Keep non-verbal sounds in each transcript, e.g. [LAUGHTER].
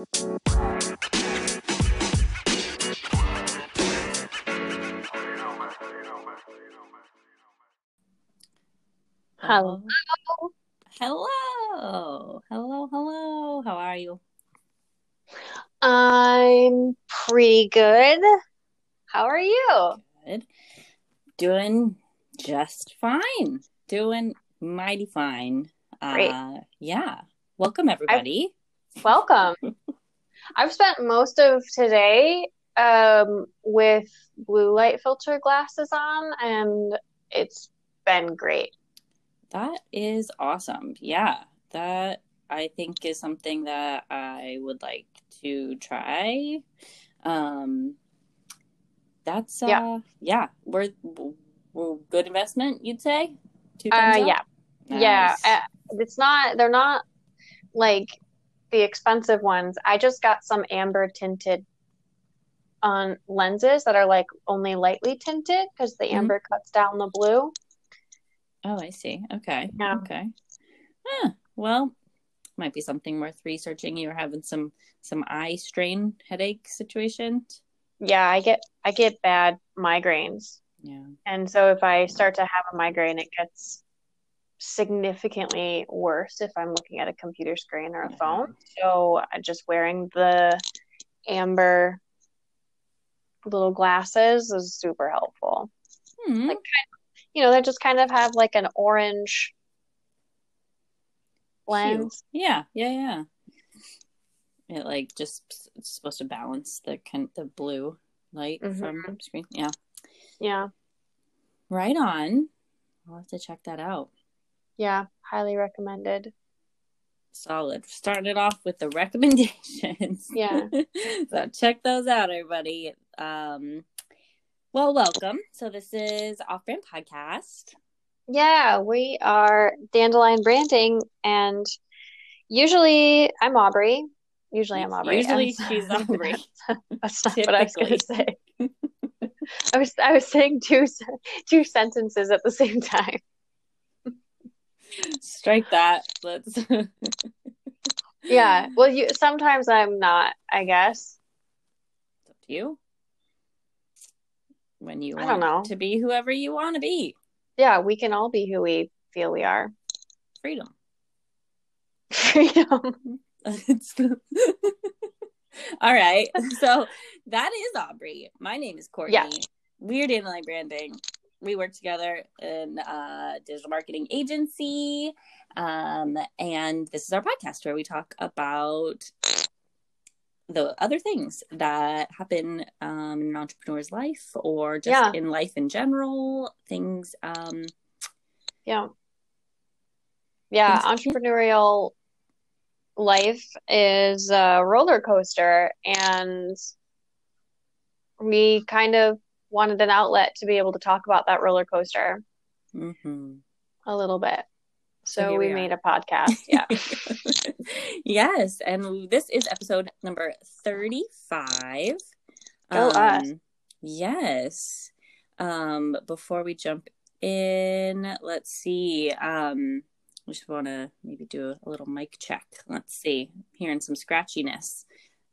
Hello. Hello. Hello. Hello. How are you? I'm pretty good. How are you? Good. Doing just fine. Doing mighty fine. Great. Uh yeah. Welcome everybody. Welcome. I've spent most of today um, with blue light filter glasses on, and it's been great. That is awesome. Yeah. That I think is something that I would like to try. Um that's uh Yeah. yeah, we're, we're good investment, you'd say? Two Uh, yeah, yeah. Uh, it's not. They're not like the expensive ones. I just got some amber tinted on lenses that are like only lightly tinted because the Mhm. amber cuts down the blue. Oh, I see. Okay. Yeah. Okay. Huh. Well, might be something worth researching. You're having some some eye strain headache situations. Yeah, I get I get bad migraines. Yeah. And so if I start to have a migraine, it gets significantly worse if I'm looking at a computer screen or a Yeah. phone. So just wearing the amber little glasses is super helpful. Hmm. Like you know, they just kind of have like an orange lens. Yeah. Yeah. Yeah. It like just it's supposed to balance the kind the blue light Mhm. from screen. Yeah. Yeah. Right on. I'll have to check that out. Yeah, highly recommended. Solid. Started off with the recommendations. [LAUGHS] Yeah. [LAUGHS] so check those out, everybody. Um, well, welcome. So this is Off Brand Podcast. Yeah, we are Dandelion Branding, and usually I'm Aubrey. Usually I'm Aubrey. Usually I'm- [LAUGHS] she's Aubrey. That's not what I was going to say. I was I was saying two two sentences at the same time. Strike that. Let's. [LAUGHS] Yeah. Well, you sometimes I'm not, I guess. It's up to you. When you I want don't know. to be whoever you want to be, Yeah, we can all be who we feel we are. freedom. Freedom. It's- [LAUGHS] [LAUGHS] All right. So that is Aubrey. My name is Courtney. Yeah. We're Dandelion Branding. We work together in a digital marketing agency. Um, and this is our podcast where we talk about the other things that happen um, in an entrepreneur's life or just Yeah. in life in general. Things. Um, Yeah. Yeah, Things- entrepreneurial life is a roller coaster, and we kind of wanted an outlet to be able to talk about that roller coaster mhm. a little bit. So So we we made a podcast. Yeah. [LAUGHS] yes, and this is episode number 35. Go us. Yes. Um before we jump in, let's see. Um we just want to maybe do a little mic check. Let's see. Hearing some scratchiness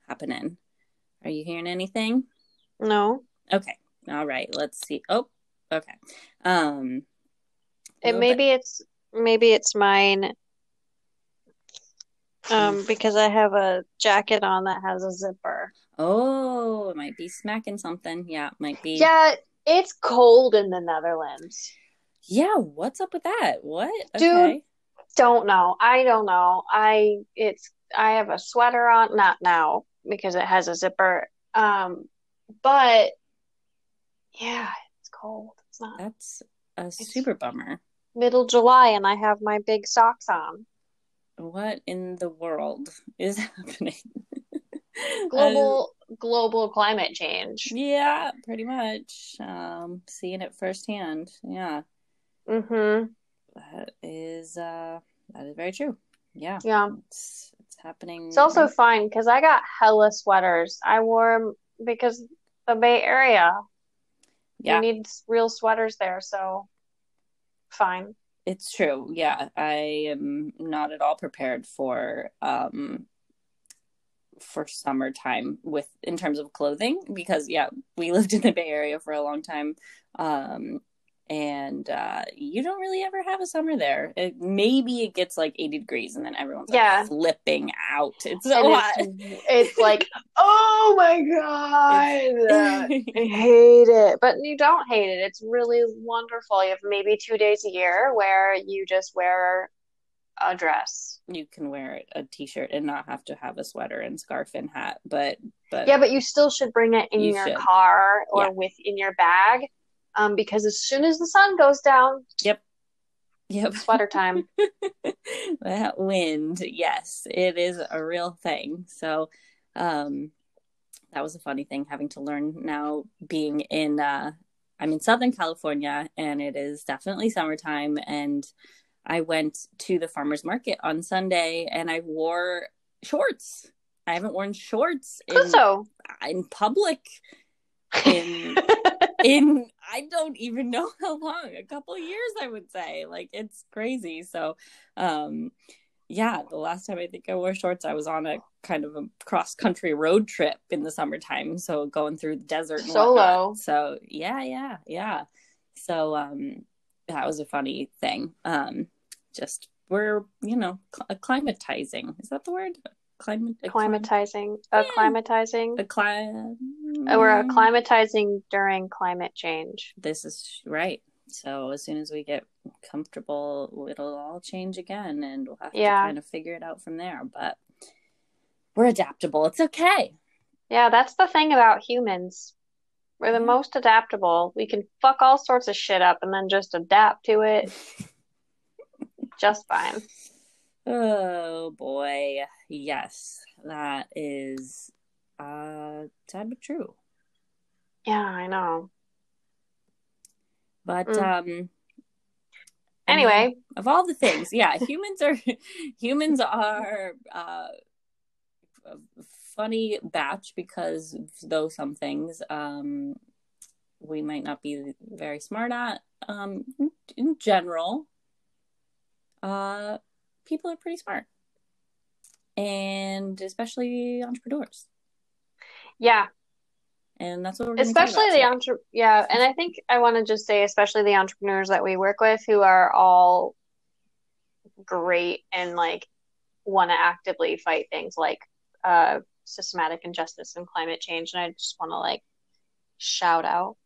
happening. Are you hearing anything? No, Okay. All right. Let's see. Oh, okay. Um a it little bit- maybe it's maybe it's mine. Um, because I have a jacket on that has a zipper. Oh, it might be smacking something. Yeah, it might be. Yeah, it's cold in the Netherlands. Yeah, what's up with that? What? Dude. Okay. Don't know. I don't know. I it's I have a sweater on, not now because it has a zipper. Um, but yeah, it's cold. It's not That's a super bummer. middle July and I have my big socks on. What in the world is [LAUGHS] happening? Global global climate change. Uh, yeah, pretty much. Um, seeing it firsthand. Yeah, Mm-hmm. that is uh that is very true. Yeah. Yeah. It's it's happening. It's also fine because I got hella sweaters. I wore because the Bay Area. Yeah, You need real sweaters there, so fine. it's true. Yeah, I am not at all prepared for um for summertime with in terms of clothing because yeah we [LAUGHS] lived in the bay area for a long time um and uh you don't really ever have a summer there it, maybe it gets like 80 degrees and then everyone's like Yeah. flipping out it's so And hot it's, it's like, [LAUGHS] oh my god, I [LAUGHS] hate it. But you don't hate it. It's really wonderful. You have maybe two days a year where you just wear a dress. you can wear a t-shirt and not have to have a sweater and scarf and hat but but Yeah, but you still should bring it in You your should. car or Yeah. with in your bag. Um, because as soon as the sun goes down, yep. Yep, sweater time. [LAUGHS] that wind yes it is a real thing. So um that was a funny thing having to learn now being in uh i'm in southern california and it is definitely summertime. And i went to the farmers market on sunday and i wore shorts. I haven't worn shorts in, So, in public in [LAUGHS] in I don't even know how long, a couple years I would say. Like it's crazy. So um yeah, the last time I think I wore shorts, I was on a kind of a cross country road trip in the summertime. So going through the desert Solo. whatnot. So yeah, yeah, yeah. So um that was a funny thing. Um just we're, you know, cl- acclimatizing. Is that the word? Climate acclimatizing, Yeah. acclimatizing. Acclim- We're acclimatizing during climate change. this is right. So as soon as we get comfortable, it'll all change again, and we'll have Yeah. to kind of figure it out from there. But we're adaptable. It's okay. Yeah, that's the thing about humans. We're the most adaptable. We can fuck all sorts of shit up and then just adapt to it [LAUGHS] just fine. Oh boy, yes, that is uh sad but true. Yeah, I know. But Mm. um, Anyway, of all the things, yeah, humans are [LAUGHS] humans are uh, a funny batch because though some things um, we might not be very smart at, um, in general, uh, people are pretty smart, and especially entrepreneurs, yeah, and that's what we're especially the entre yeah, and I think I want to just say especially the entrepreneurs that we work with who are all great and like want to actively fight things like uh systematic injustice and climate change and I just want to like shout out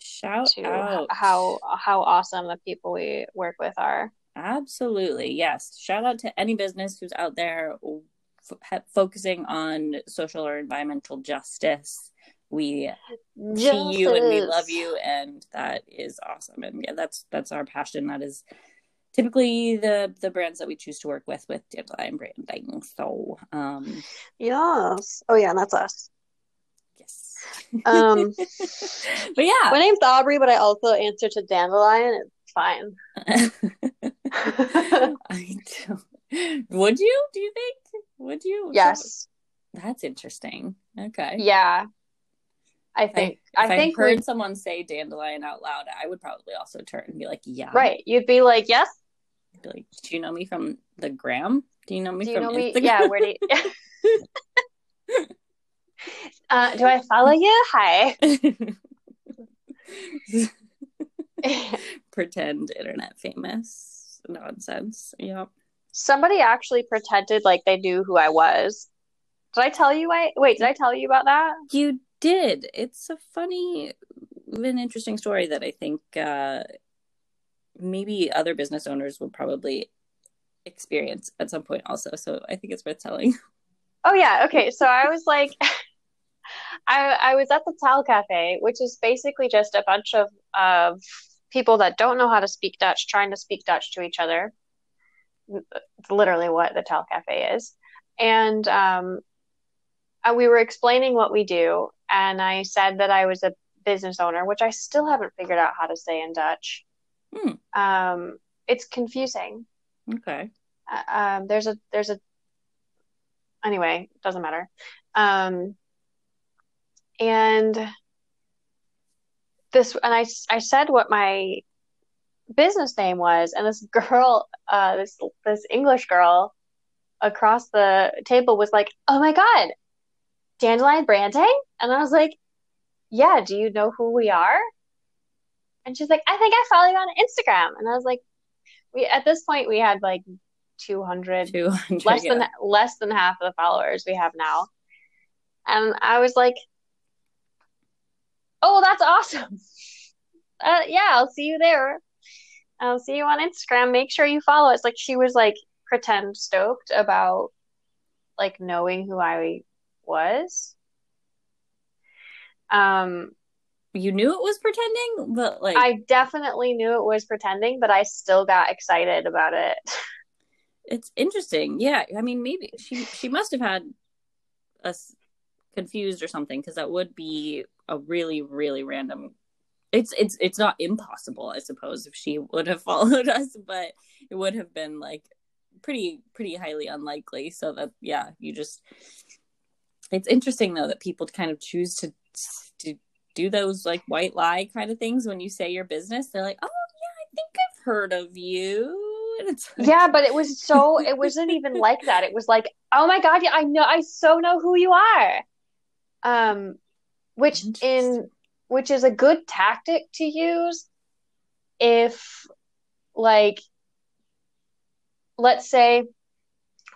Shout to out. how how awesome the people we work with are. Absolutely. Yes. Shout out to any business who's out there f- focusing on social or environmental justice. We see you and we love you and that is awesome. And yeah, that's that's our passion. That is typically the the brands that we choose to work with with Dandelion branding. So, um Yes. Oh yeah, and that's us. yes. Um, [LAUGHS] but yeah. my name's Aubrey, but I also answer to Dandelion. It's fine. [LAUGHS] I don't, would you? Do you think? Would you? yes. That's interesting. Okay. Yeah. I think I, I, think heard we someone say dandelion out loud, I would probably also turn and be like, "Yeah." right. You'd be like, yes. Be like, "Do you know me from the gram? Do you know me Do you from know me? Instagram?" Yeah. Where do you? [LAUGHS] uh, do I follow you? Hi. [LAUGHS] [LAUGHS] Pretend internet famous nonsense. Yeah. Somebody actually pretended like they knew who I was. Did I tell you? I wait. Did I tell you about that? You did. It's a funny, an interesting story that I think uh, maybe other business owners would probably experience at some point also. So I think it's worth telling. [LAUGHS] Oh yeah, okay. So I was like [LAUGHS] I I was at the Taal Cafe, which is basically just a bunch of of people that don't know how to speak Dutch trying to speak Dutch to each other. It's literally what the Taal Cafe is. And um uh, we were explaining what we do, and I said that I was a business owner, which I still haven't figured out how to say in Dutch. Hmm. Um, it's confusing. Okay. Uh, um, there's a there's a anyway, doesn't matter. Um, and this and I I said what my business name was, and this [LAUGHS] girl, uh, this this English girl, across the table was like, "Oh my god, Dandelion Branding," and I was like, "Yeah, do you know who we are?" And she's like, "I think I follow you on Instagram," and I was like, "We at this point we had like 200, 200 less yeah. than less than half of the followers we have now," and I was like, "Oh, that's awesome." [LAUGHS] Uh, yeah, I'll see you there. I'll see you on Instagram. Make sure you follow us. Like she was like pretend stoked about like knowing who I was. Um, you knew it was pretending, but like I definitely knew it was pretending, but I still got excited about it. [LAUGHS] it's interesting. Yeah, I mean, maybe she she must have had us confused or something because that would be a really really random. It's it's it's not impossible, I suppose, if she would have [LAUGHS] followed us, but it would have been like pretty pretty highly unlikely. So that yeah, you just it's interesting though that people kind of choose to to do those like white lie kind of things when you say your business. They're like, oh yeah, I think I've heard of you. [LAUGHS] Like, yeah, but it was so it wasn't even like that. It was like, oh my god, yeah, I know I so know who you are. Um which in which is a good tactic to use if like let's say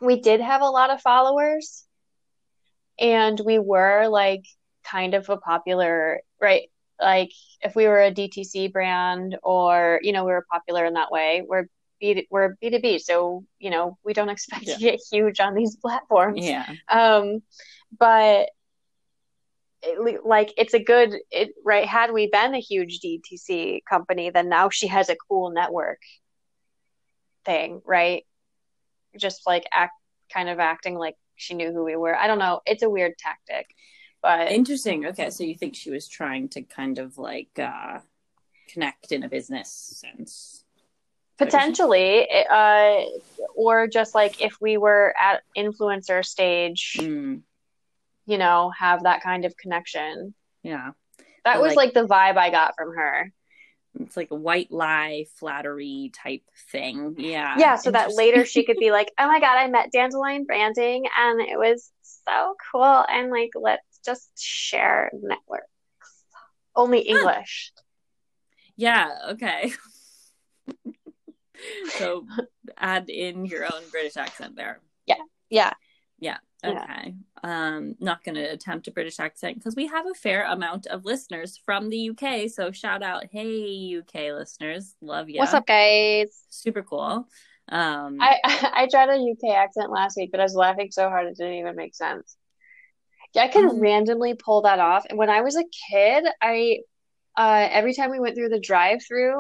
we did have a lot of followers and we were like kind of a popular right? Like if we were a DTC brand or you know we were popular in that way we're B we're B2B so you know we don't expect Yeah. to get [LAUGHS] huge on these platforms. Yeah, um but it, like it's a good it right had we been a huge DTC company then now she has a cool network thing right just like act kind of acting like she knew who we were I don't know it's a weird tactic but interesting. Okay, so you think she was trying to kind of like uh connect in a business sense? potentially uh or just like if we were at influencer stage Mm, you know have that kind of connection yeah, that But, was like- like the vibe I got from her it's like a white lie flattery type thing. Yeah, yeah so that later she could be like oh my god i met dandelion branding and it was so cool and like let's just share networks only english Yeah, okay. [LAUGHS] so add in your own British accent there. yeah Yeah. Yeah. Okay. Um, not going to attempt a British accent because we have a fair amount of listeners from the UK. So shout out, hey UK listeners, love you. what's up guys Super cool. Um, I, [LAUGHS] I tried a uk accent last week but i was laughing so hard it didn't even make sense yeah i can Um, randomly pull that off and when i was a kid i uh every time we went through the drive through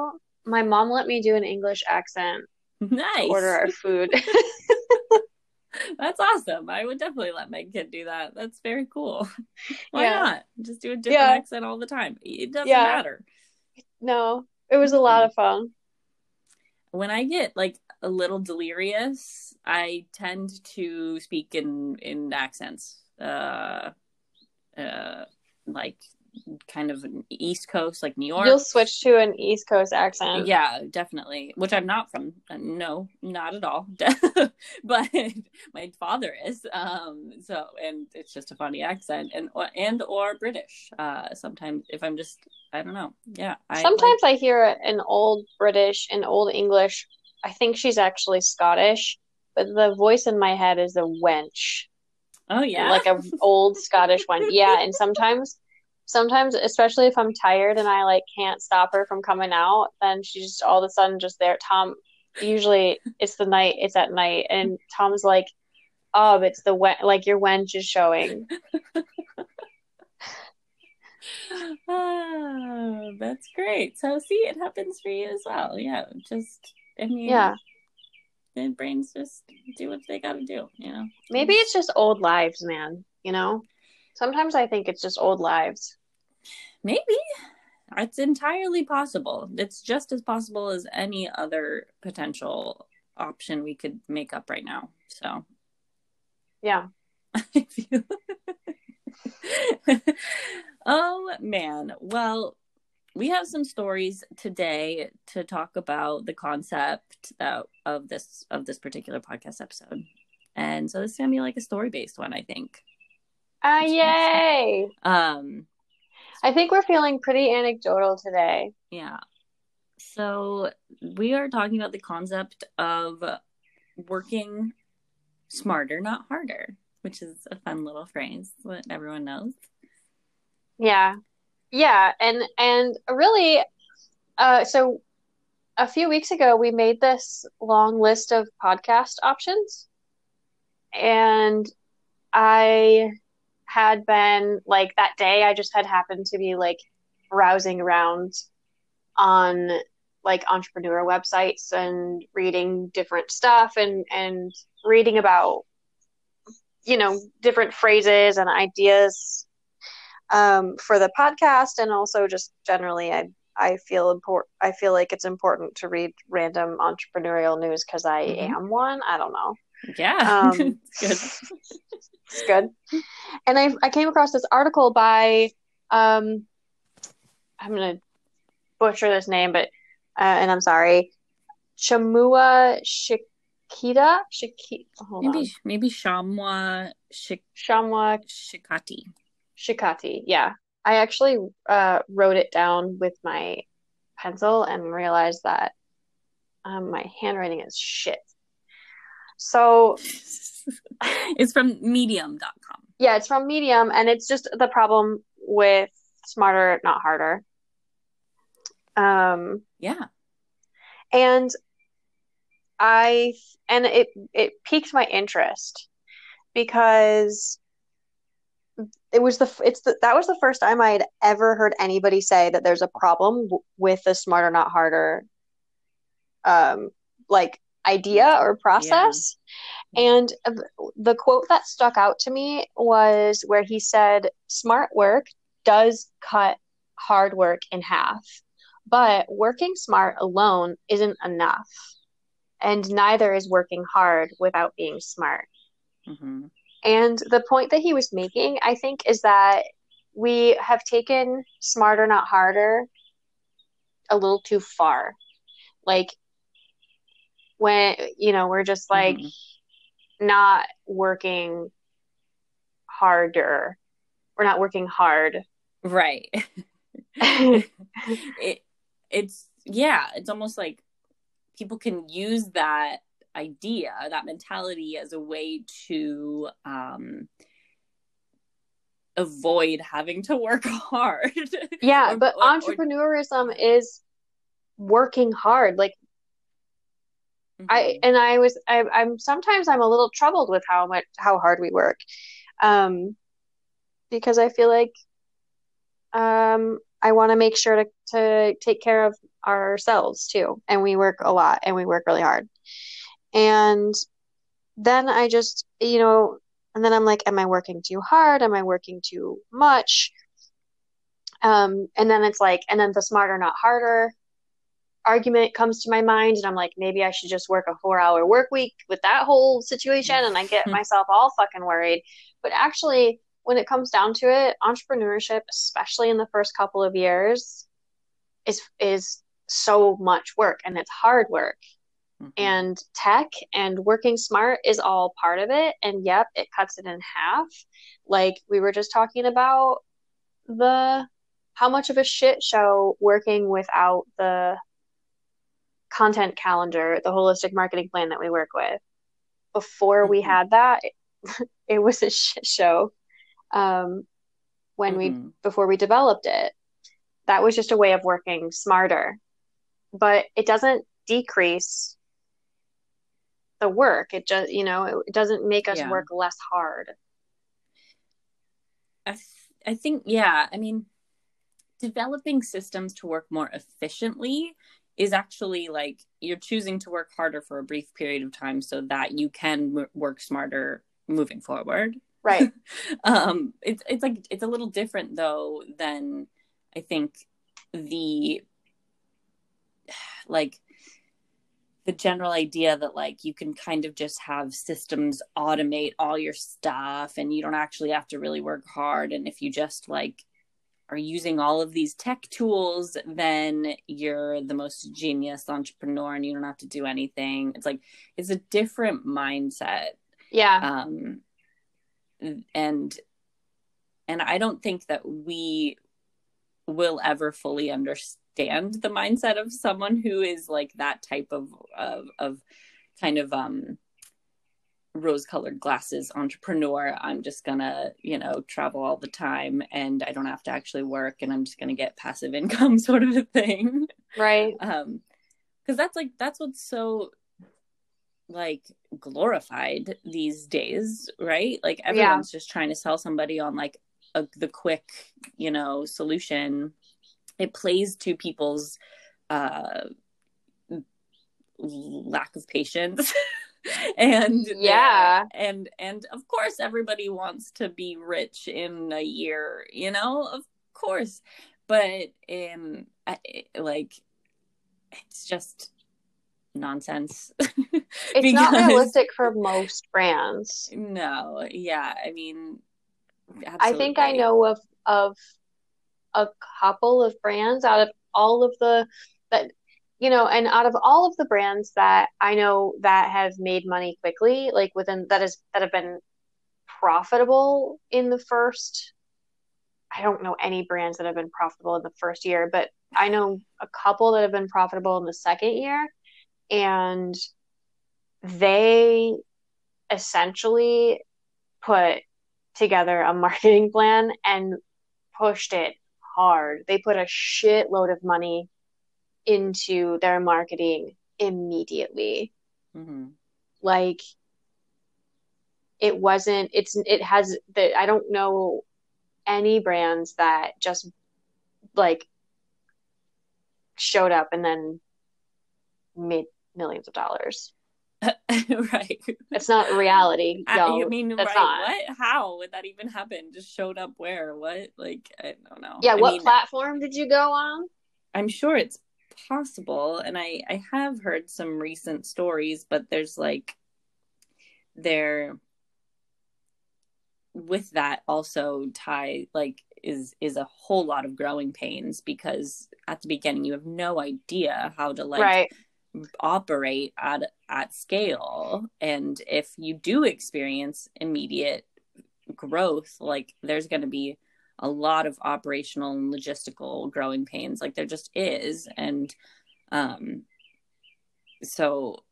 my mom let me do an english accent to nice. order our food [LAUGHS] [LAUGHS] That's awesome. I would definitely let my kid do that. That's very cool. [LAUGHS] Why Yeah. not? Just do a different Yeah. accent all the time. It doesn't Yeah. matter. no it was a lot of fun when I get like a little delirious, I tend to speak in in accents, uh, uh, like kind of East Coast, like New York. You'll switch to an East Coast accent. yeah, definitely. Which I'm not from. Uh, no, not at all. [LAUGHS] but [LAUGHS] my father is. Um. So, and it's just a funny accent, and and or British. Uh. Sometimes if I'm just, I don't know. Yeah. I Sometimes I hear an old British, an old English. I think she's actually Scottish, but the voice in my head is a wench, Oh yeah. like a old Scottish one. Yeah, and sometimes, sometimes, especially if I'm tired and I like can't stop her from coming out, then she's just all of a sudden just there. Tom, usually it's the night, it's at night, and Tom's like, "Oh, it's the wen- like your wench is showing." [LAUGHS] Ah, that's great. So see, it happens for you as well. Yeah, just I mean, Yeah. the brains just do what they got to do. You know. Maybe it's just old lives, man. You know, sometimes I think it's just old lives. Maybe it's entirely possible. It's just as possible as any other potential option we could make up right now. So Yeah. [LAUGHS] I feel. [LAUGHS] oh man. Well, we have some stories today to talk about the concept uh, of this of this particular podcast episode. And so this is gonna be like a story based one, I think. Ah, yay! Um, I think we're feeling pretty anecdotal today. yeah. So we are talking about the concept of working smarter, not harder, which is a fun little phrase that everyone knows. Yeah. Yeah, and and really uh so a few weeks ago we made this long list of podcast options and I had been like that day I just had happened to be like browsing around on like entrepreneur websites and reading different stuff and and reading about you know different phrases and ideas um, for the podcast. And also just generally I I feel important I feel like it's important to read random entrepreneurial news because I Mhm. am one. I don't know Yeah. Um, [LAUGHS] it's good. [LAUGHS] it's good and I I came across this article by um I'm gonna butcher this name but uh, and I'm sorry Chamua Shikita Shiki hold on Maybe maybe Shamwa Shik- Shamwa Shikati. Shikati. Yeah. I actually uh, wrote it down with my pencil and realized that um, my handwriting is shit. So, [LAUGHS] it's from medium.com. yeah, it's from Medium, and it's just the problem with smarter, not harder. Um, Yeah. and I and it it piqued my interest because it was the it's the that was the first time I had ever heard anybody say that there's a problem w- with the smarter not harder um like idea or process. And uh, the quote that stuck out to me was where he said smart work does cut hard work in half but working smart alone isn't enough. And neither is working hard without being smart. Hmm and the point that he was making, I think, is that we have taken smarter, not harder a little too far. Like, when, you know, we're just like Mhm. not working harder. We're not working hard. Right. [LAUGHS] it it's yeah, it's almost like people can use that idea, that mentality as a way to um avoid having to work [LAUGHS] hard. yeah, Or- but or- or- entrepreneurism is working hard. Like, I Mhm. and I was I, I'm sometimes I'm a little troubled with how much how hard we work, um, because I feel like um I want to make sure to to take care of ourselves too, and we work a lot and we work really hard, and then I just you know, and then I'm like, am I working too hard? Am I working too much? Um, and then it's like, and then the smarter not harder argument comes to my mind and I'm like maybe I should just work a 4-hour work week with that whole situation and I get myself all fucking worried. But actually when it comes down to it, entrepreneurship, especially in the first couple of years, is is so much work and it's hard work. Mhm. And tech and working smart is all part of it. And yep, it cuts it in half. Like we were just talking about the how much of a shit show working without the content calendar, the holistic marketing plan that we work with. Before we Mhm. had that, it, [LAUGHS] it was a shit show. Um, when we Mhm. before we developed it, that was just a way of working smarter. But it doesn't decrease the work. It just, you know, it, it doesn't make us Yeah. work less hard. I, th- I think, yeah, I mean, developing systems to work more efficiently is actually like you're choosing to work harder for a brief period of time so that you can w- work smarter moving forward. Right. [LAUGHS] um, it's it's like it's a little different though than I think the [SIGHS] like the general idea that like you can kind of just have systems automate all your stuff and you don't actually have to really work hard and if you just like are using all of these tech tools then you're the most genius entrepreneur and you don't have to do anything it's like it's a different mindset Yeah. Um, and and I don't think that we will ever fully understand the mindset of someone who is like that type of of, of kind of um rose colored glasses entrepreneur i'm just gonna you know travel all the time and i don't have to actually work and i'm just gonna get passive [LAUGHS] income sort of a thing. Right. Um because that's like that's what's so like glorified these days right? Like everyone's yeah. just trying to sell somebody on like a, the quick you know solution. It plays to people's uh lack of patience [LAUGHS] [LAUGHS] and yeah. and and of course everybody wants to be rich in a year you know? Of course. But in like it's just nonsense. [LAUGHS] It's because, not realistic for most brands. No. Yeah. I mean absolutely. i think i know of of a couple of brands out of all of the that you know, and out of all of the brands that I know that have made money quickly, like within that is that have been profitable in the first I don't know any brands that have been profitable in the first year, but I know a couple that have been profitable in the second year and they essentially put together a [LAUGHS] marketing plan and pushed it hard. They put a shitload of money into their marketing immediately. Mm-hmm. Like it wasn't it's it has that I don't know any brands that just like showed up and then made millions of dollars. [LAUGHS] right. It's not reality. [LAUGHS] I, I mean, right? Not. What? How would that even happen? Just showed up where? What? Like, I don't know. Yeah. I what mean, platform did you go on? I'm sure it's possible and i i have heard some recent stories but there's like there with that also tie like is is a whole lot of growing pains because at the beginning you have no idea how to like right. operate at at scale and if you do experience immediate growth like there's going to be a lot of operational and logistical growing pains. Like there just is and um so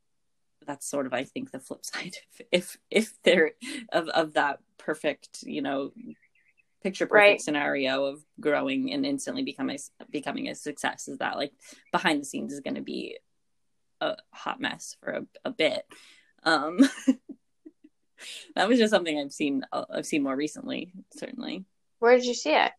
that's sort of i think the flip [LAUGHS] side if if, if there of of that perfect you know picture perfect right. scenario of growing and instantly becoming becoming a success is that like behind the scenes is going to be a hot mess for a, a bit. Um [LAUGHS] that was just something i've seen uh, i've seen more recently certainly where did you see it?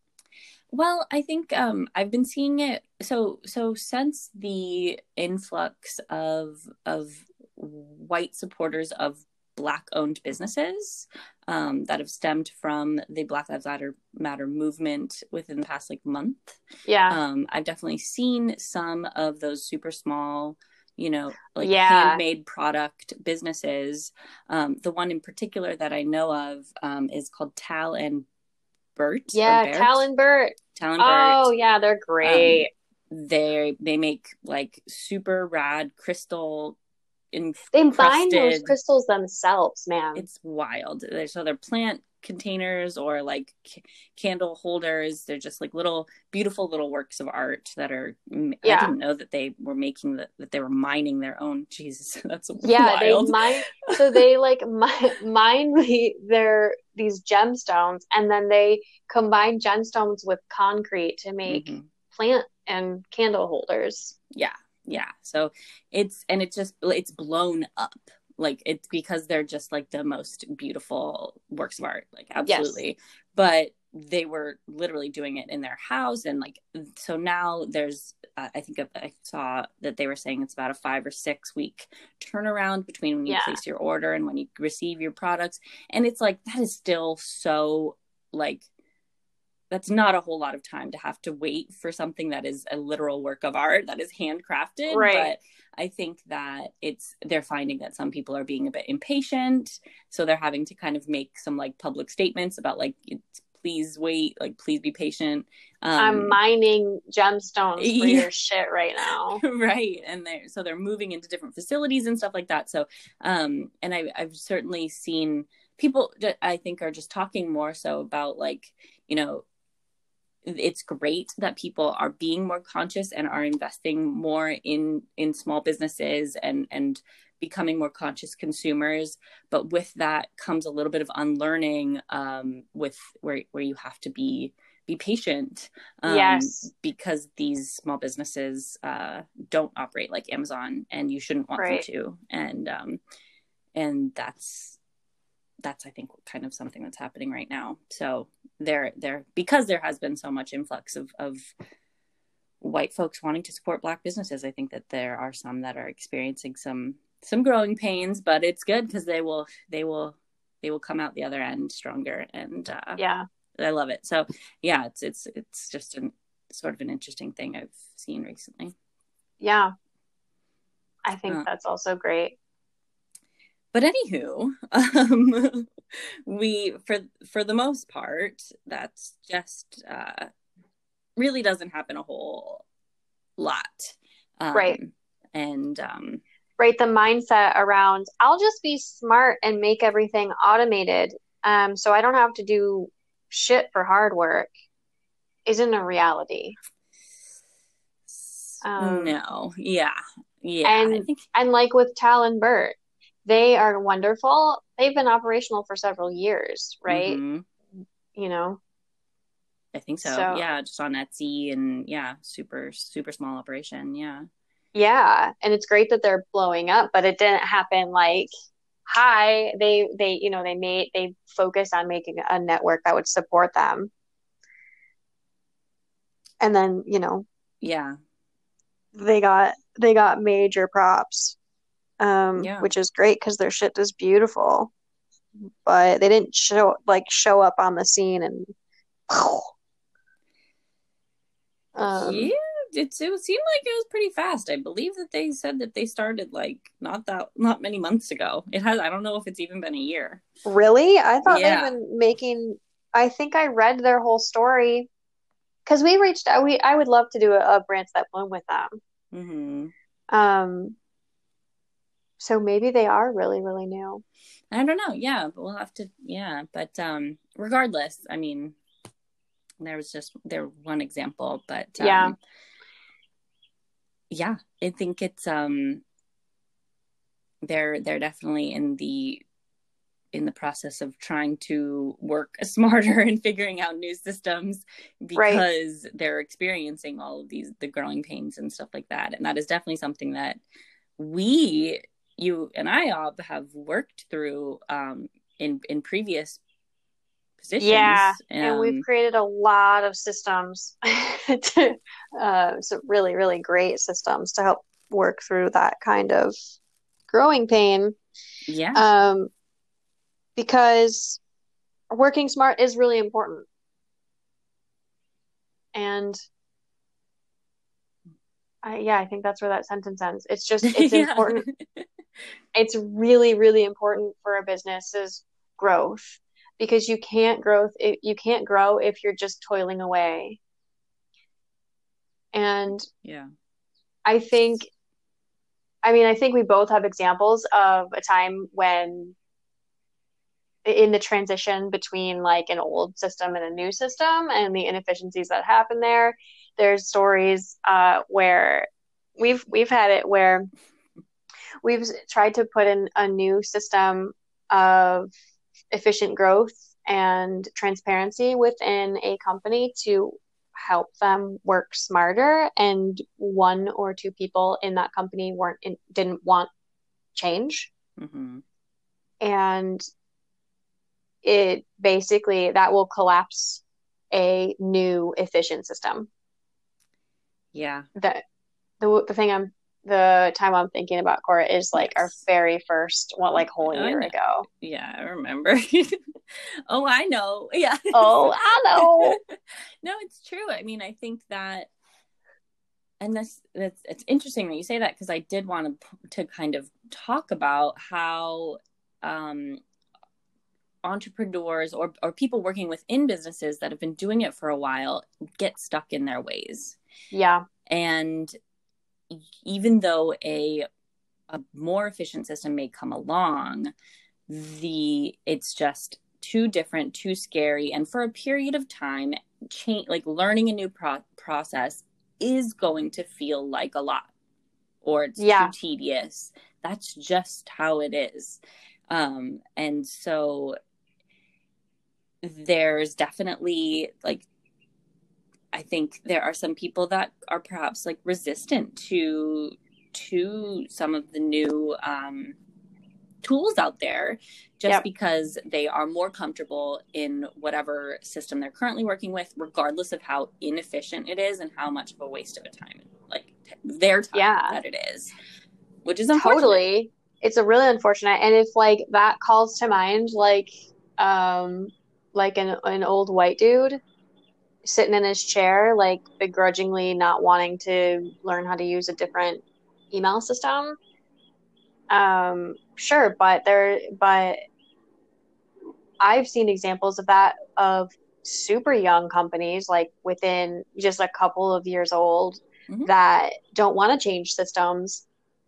Well, I think um, I've been seeing it. So, so since the influx of of white supporters of black-owned businesses um, that have stemmed from the Black Lives Matter, Matter movement within the past like month, yeah, um, I've definitely seen some of those super small you know, like yeah. handmade product businesses. Um, the one in particular that I know of um, is called Tal and Bert. Yeah, Talon Bert. Talon Bert. Oh yeah, they're great. Um, they they make like super rad crystal they bind those crystals themselves, man. It's wild. So they're plant containers or like c- candle holders. They're just like little beautiful little works of art that are. Yeah. I didn't know that they were making that that they were mining their own. [LAUGHS] Jesus, that's yeah. Wild. They mine. so they like [LAUGHS] mine the, their these gemstones, and then they combine gemstones with concrete to make mm-hmm. plant and candle holders. Yeah, yeah so it's and it's just it's blown up like it's because they're just like the most beautiful works of art like absolutely yes. but they were literally doing it in their house and like so now there's uh, i think i saw that they were saying it's about a five or six week turnaround between when you yeah. place your order and when you receive your products and it's like that is still so like that's not a whole lot of time to have to wait for something that is a literal work of art that is handcrafted right. but i think that it's they're finding that some people are being a bit impatient so they're having to kind of make some like public statements about like please wait like please be patient um, i'm mining gemstones for yeah. your shit right now [LAUGHS] right and they're so they're moving into different facilities and stuff like that so um and I, i've certainly seen people i think are just talking more so about like you know it's great that people are being more conscious and are investing more in in small businesses and and becoming more conscious consumers but with that comes a little bit of unlearning um, with where where you have to be be patient um, yes. because these small businesses uh, don't operate like amazon and you shouldn't want right. them to. And um, and that's that's i think kind of something that's happening right now. So there there because there has been so much influx of of white folks wanting to support black businesses i think that there are some that are experiencing some some growing pains, but it's good because they will they will they will come out the other end stronger and uh, yeah. I love it. So yeah it's it's it's just a sort of an interesting thing i've seen recently. Yeah. I think uh, that's also great. But anywho [LAUGHS] um we for for the most part that's just uh really doesn't happen a whole lot. Um, right. and um right the mindset around i'll just be smart and make everything automated. Um, so i don't have to do shit for hard work isn't a reality. Um, no. Yeah. Yeah and think... and like with tal and bert they are wonderful. They've been operational for several years right? Mm-hmm. you know? I think so. so yeah just on etsy and yeah super super small operation. Yeah yeah and it's great that they're blowing up but it didn't happen like hi they they you know they made they focused on making a network that would support them. And then you know yeah. they got they got major props um yeah. which is great because their shit is beautiful. But they didn't show like show up on the scene and [SIGHS] um, yeah it, it seemed like it was pretty fast. I believe that they said that they started like not that not many months ago. It has I don't know if it's even been a year. Really? I thought yeah. they've been making I think I read their whole story because we reached out. We I would love to do a, a branch that bloom with them. Mm-hmm. Um. So maybe they are really really new. I don't know. Yeah, but we'll have to. Yeah, but um, regardless, I mean, there was just there one example, but um, yeah, yeah, I think it's um they're they're definitely in the in the process of trying to work [LAUGHS] smarter and figuring out new systems because right. they're experiencing all of these the growing pains and stuff like that and that is definitely something that we you and i all have worked through um in in previous positions. Yeah, um, and we've created a lot of systems, [LAUGHS] to, uh, so really, really great systems to help work through that kind of growing pain. Yeah. Um, because working smart is really important, and I, yeah, I think that's where that sentence ends. It's just [LAUGHS] it's yeah. important. it's really, really important for a business's growth because you can't grow you can't grow if you're just toiling away. And yeah. I think i mean i think we both have examples of a time when in the transition between like an old system and a new system and the inefficiencies that happen there there's stories uh, where we've we've had it where we've tried to put in a new system of efficient growth and transparency within a company to help them work smarter. And one or two people in that company weren't in, didn't want change. Mm-hmm. and it basically that will collapse a new efficient system. Yeah. That the, the thing i'm the time I'm thinking about Cora is like yes. our very first what like whole year ago. Yeah, I remember. [LAUGHS] oh, I know. Yeah. Oh, I know. [LAUGHS] no, it's true. I mean, I think that and that's that's it's interesting that you say that because I did want to to kind of talk about how um entrepreneurs or, or people working within businesses that have been doing it for a while get stuck in their ways. Yeah. And even though a a more efficient system may come along, the it's just too different, too scary, and for a period of time, change like learning a new pro- process is going to feel like a lot, or it's yeah. too tedious. That's just how it is, um, and so there's definitely like I think there are some people that are perhaps like resistant to to some of the new um, tools out there just yep. because they are more comfortable in whatever system they're currently working with regardless of how inefficient it is and how much of a waste of a time like their time yeah. that it is which is totally it's a really unfortunate and if like that calls to mind like um like an, an old white dude sitting in his chair, like begrudgingly not wanting to learn how to use a different email system. Um, sure, but there, but I've seen examples of that of super young companies, like within just a couple of years old, mm-hmm. that don't want to change systems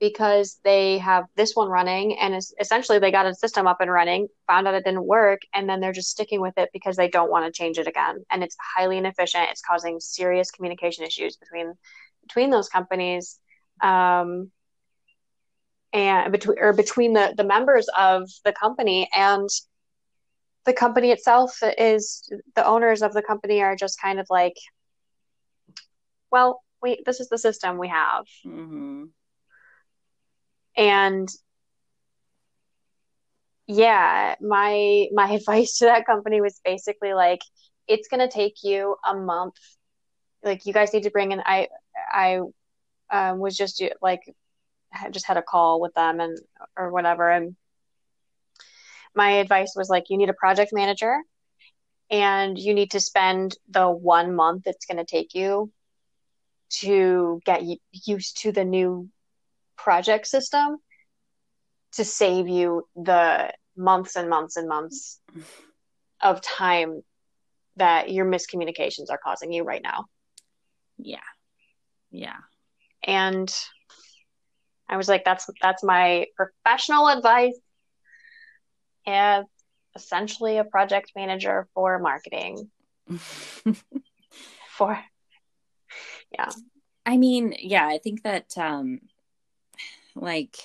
because they have this one running and essentially they got a system up and running, found out it didn't work, and then they're just sticking with it because they don't want to change it again. And it's highly inefficient. It's causing serious communication issues between between those companies. Um, and between or between the, the members of the company and the company itself is the owners of the company are just kind of like well we this is the system we have mm-hmm and yeah my my [LAUGHS] advice to that company was basically like it's going to take you a month. Like you guys need to bring in i i um, was just like just had a call with them and or whatever. And my advice was like you need a project manager and you need to spend the one month it's going to take you to get used to the new project system to save you the months and months and months of time that your miscommunications are causing you right now. Yeah. Yeah. And I was like that's that's my professional advice as essentially a project manager for marketing. [LAUGHS] for yeah. I mean, yeah, I think that um like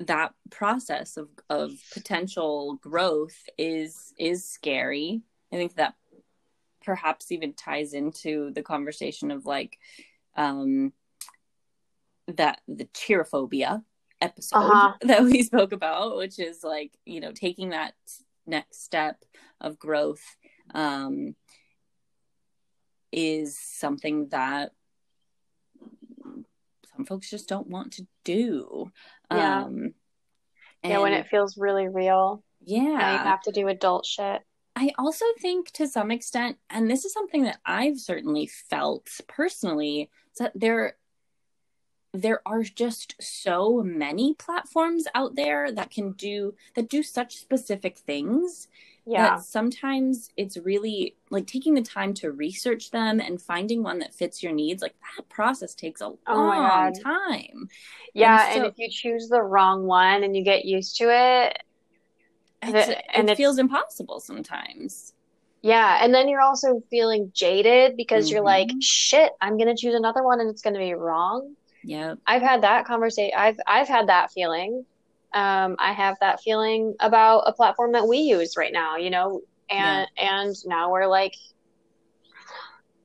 that process of of potential growth is is scary i think that perhaps even ties into the conversation of like um that the cherophobia episode uh-huh. [LAUGHS] that we spoke about which is like you know taking that next step of growth um is something that some folks just don't want to do. Yeah. Um, yeah, when it feels really real. Yeah. And you have to do adult shit. I also think to some extent, and this is something that I've certainly felt personally, that there there are just so many platforms out there that can do that do such specific things yeah. sometimes it's really like taking the time to research them and finding one that fits your needs like that process takes a oh long time. Yeah and, so, and, if you choose the wrong one and you get used to it and it feels impossible sometimes. Yeah and then you're also feeling jaded because mm-hmm. you're like mm-hmm. shit i'm gonna choose another one and it's gonna be wrong. Yeah i've had that conversation i've i've had that feeling um, I have that feeling about a platform that we use right now, you know, and yeah. and now we're like,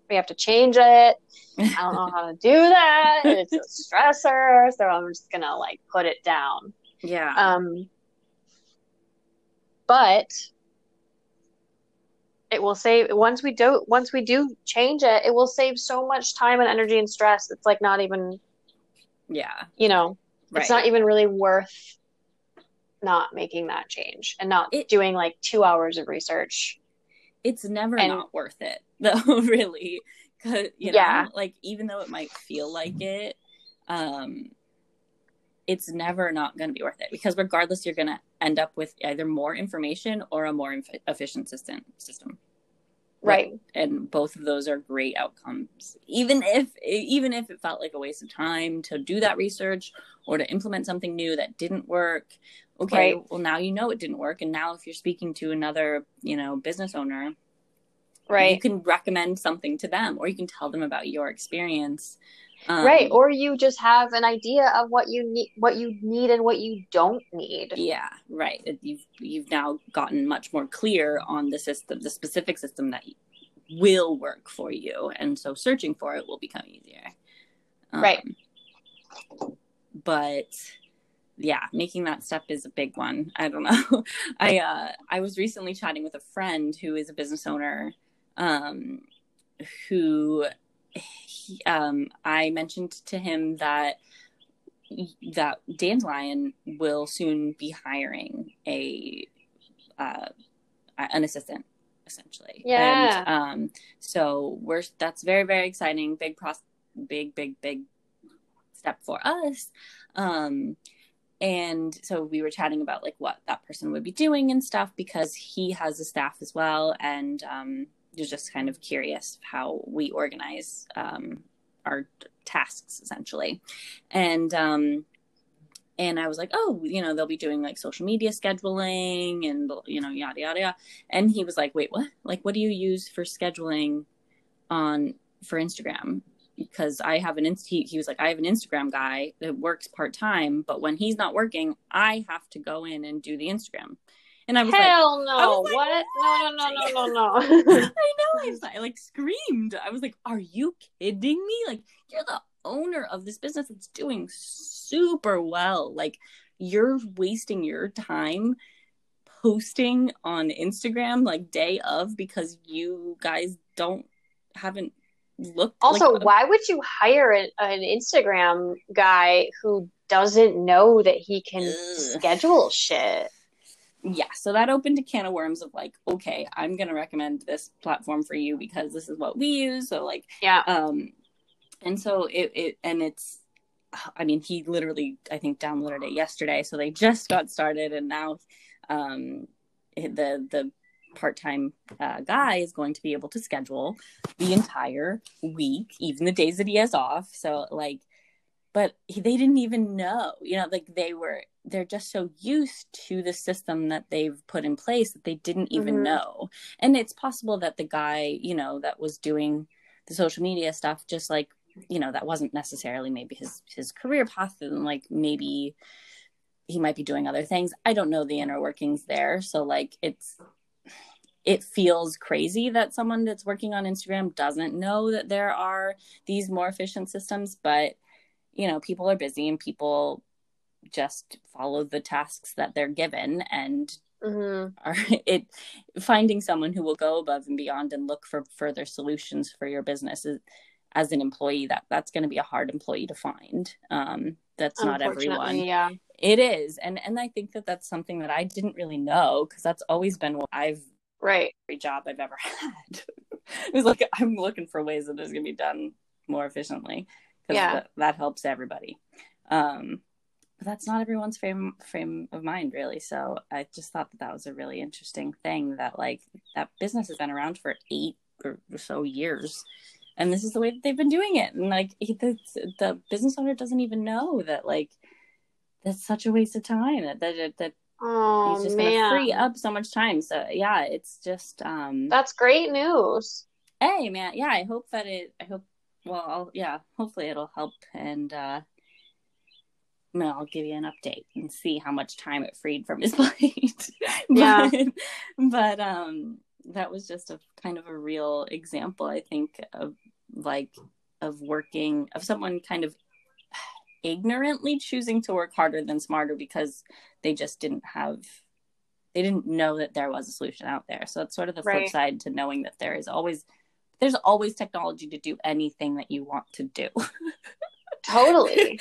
we have to change it. I don't know [LAUGHS] how to do that. It's a stressor, so I'm just gonna like put it down. Yeah. Um, but it will save once we do once we do change it, it will save so much time and energy and stress. It's like not even. Yeah. You know, right. it's not even really worth not making that change and not it, doing like two hours of research. It's never and, not worth it, [LAUGHS] though, really. Cause, you know, yeah. like even though it might feel like it, um, it's never not going to be worth it because regardless you're going to end up with either more information or a more inf- efficient system system right and both of those are great outcomes even if even if it felt like a waste of time to do that research or to implement something new that didn't work okay right. well now you know it didn't work. And now if you're speaking to another you know business owner right. you can recommend something to them or you can tell them about your experience. Um, right. Or you just have an idea of what you need what you need and what you don't need. Yeah. Right. You've you've now gotten much more clear on the system the specific system that will work for you. And so searching for it will become easier. Um, right but yeah making that step is a big one i don't know [LAUGHS] i uh i was recently chatting with a friend who is a business owner um who he, um, I mentioned to him that that Dandelion will soon be hiring a uh, an assistant essentially. Yeah. And um, so we're that's very very exciting. Big pros, big big big step for us. Um, and so we were chatting about like what that person would be doing and stuff because he has a staff as well. And um, was just kind of curious how we organize um, our tasks essentially. And um and i was like oh you know they'll be doing like social media scheduling and you know yada yada yada. And he was like wait what? Like what do you use for scheduling on for instagram because i have an inst- he, he was like i have an instagram guy that works part-time but when he's not working i have to go in and do the instagram and I was like, Hell like, no! Was like, what? No, no, no, no, no, no. [LAUGHS] I [LAUGHS] know. I, was, I like screamed. I was like, "Are you kidding me? Like, you're the owner of this business that's doing super well. Like, you're wasting your time posting on Instagram like day of because you guys don't haven't looked. Also, like, why would you hire an, an Instagram guy who doesn't know that he can ugh. schedule shit? yeah so that opened a can of worms of like okay i'm gonna recommend this platform for you because this is what we use so like yeah um and so it, it and it's i mean he literally i think downloaded it yesterday so they just got started and now um the the part-time uh, guy is going to be able to schedule the entire week even the days that he has off. So like but he, they didn't even know you know like they were they're just so used to the system that they've put in place that they didn't even mm-hmm. know. And it's possible that the guy you know that was doing the social media stuff just like you know that wasn't necessarily maybe his his career path and like maybe he might be doing other things. I don't know the inner workings there. So like it's it feels crazy that someone that's working on instagram doesn't know that there are these more efficient systems but you know people are busy and people just follow the tasks that they're given and mm-hmm. are [LAUGHS] it finding someone who will go above and beyond and look for further solutions for your business is, as an employee that that's going to be a hard employee to find um, that's not everyone. Yeah. It is. And and i think that that's something that i didn't really know because that's always been what i've right. every job i've ever [LAUGHS] had. It was like i'm looking for ways that this can be done more efficiently because yeah. that, that helps everybody. Um but that's not everyone's frame frame of mind really. So i just thought that that was a really interesting thing that like that business has been around for eight or so years and this is the way that they've been doing it and like the, the business owner doesn't even know that like that's such a waste of time that that, that oh, he's just man. gonna free up so much time so yeah it's just um that's great news hey man yeah i hope that it i hope well I'll, yeah hopefully it'll help and uh I'll give you an update and see how much time it freed from his [LAUGHS] plate. but, yeah. but um that was just a kind of a real example, I think, of like of working of someone kind of ignorantly choosing to work harder than smarter because they just didn't have they didn't know that there was a solution out there. So that's sort of the right. flip side to knowing that there is always there's always technology to do anything that you want to do. [LAUGHS] totally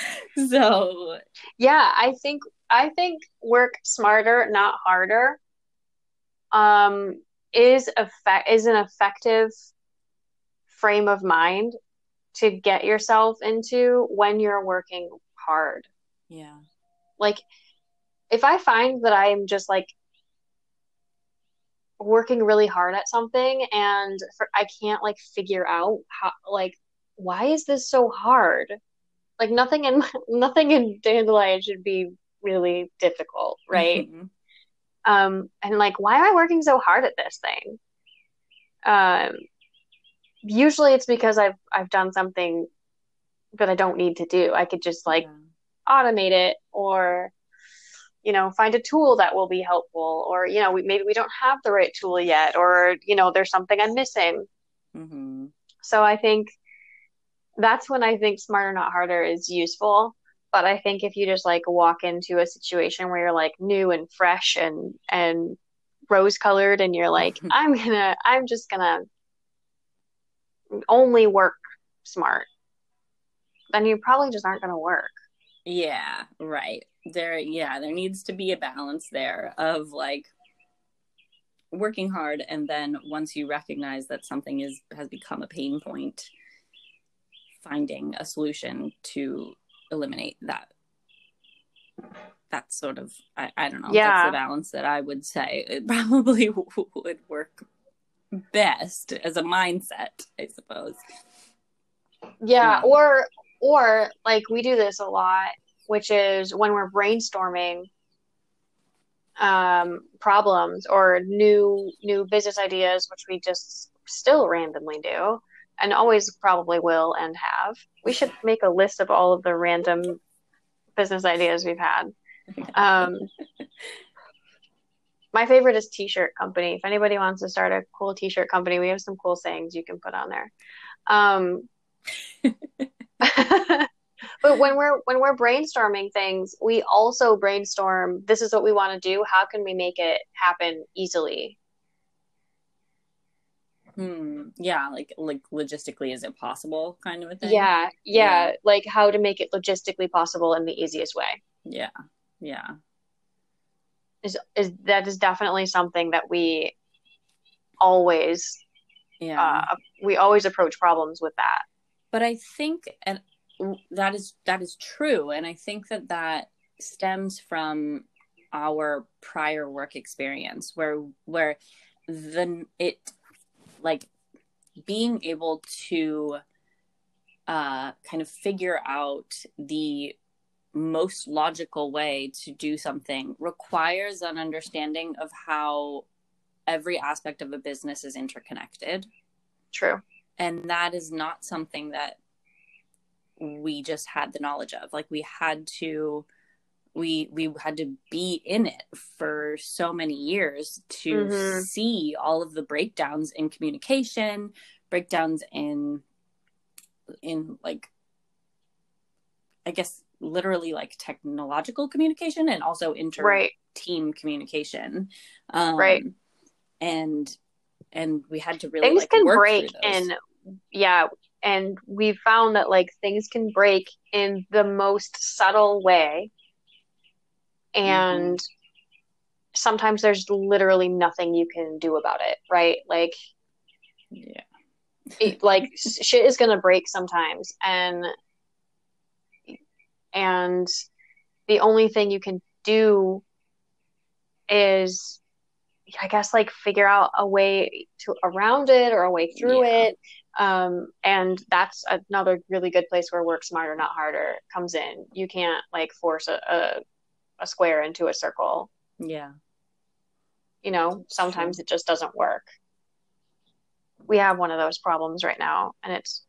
so yeah i think i think work smarter not harder um is effect is an effective frame of mind to get yourself into when you're working hard yeah like if I find that I'm just like working really hard at something and for, I can't like figure out how like why is this so hard? Like nothing in [LAUGHS] nothing in dandelion should be really difficult, right? Mm-hmm. Um, and like, why am I working so hard at this thing? Um, usually it's because I've I've done something that I don't need to do. I could just like yeah. automate it or you know find a tool that will be helpful or you know we, maybe we don't have the right tool yet or you know there's something I'm missing. Mm-hmm. So I think that's when I think smarter not harder is useful. But I think if you just like walk into a situation where you're like new and fresh and and rose colored and you're like [LAUGHS] I'm gonna I'm just gonna only work smart, then you probably just aren't gonna work. Yeah, right. There yeah, there needs to be a balance there of like working hard and then once you recognize that something is has become a pain point finding a solution to eliminate that. That's sort of I, I don't know yeah. that's the balance that i would say. It [LAUGHS] probably would work best as a mindset i suppose. Yeah um, or or like we do this a lot which is when we're brainstorming um problems or new new business ideas which we just still randomly do and always probably will and have. We should make a list of all of the random business ideas we've had. Um, [LAUGHS] my favorite is t-shirt company. If anybody wants to start a cool t-shirt company, we have some cool sayings you can put on there. Um, [LAUGHS] but when we're when we're brainstorming things, we also brainstorm. This is what we want to do. How can we make it happen easily? Hmm. Yeah, like like logistically, is it possible? Kind of a thing. Yeah, yeah, yeah, like how to make it logistically possible in the easiest way. Yeah, yeah. Is is that is definitely something that we always, yeah, uh, we always approach problems with that. But I think, and that is that is true, and I think that that stems from our prior work experience, where where the it like being able to uh, kind of figure out the most logical way to do something requires an understanding of how every aspect of a business is interconnected. True. And that is not something that we just had the knowledge of. Like we had to we we had to be in it for so many years to mm-hmm. see all of the breakdowns in communication breakdowns in in like i guess literally like technological communication and also inter right. team communication um, right and and we had to really things like, can break and yeah and we found that like things can break in the most subtle way and mm-hmm. sometimes there's literally nothing you can do about it right? Like yeah. it, like [LAUGHS] shit is gonna break sometimes. And and the only thing you can do is i guess like figure out a way to around it or a way through yeah. it. Um, and that's another really good place where work smarter not harder comes in. You can't like force a, a a square into a circle. Yeah. You know, sometimes it just doesn't work. We have one of those problems right now, and it's,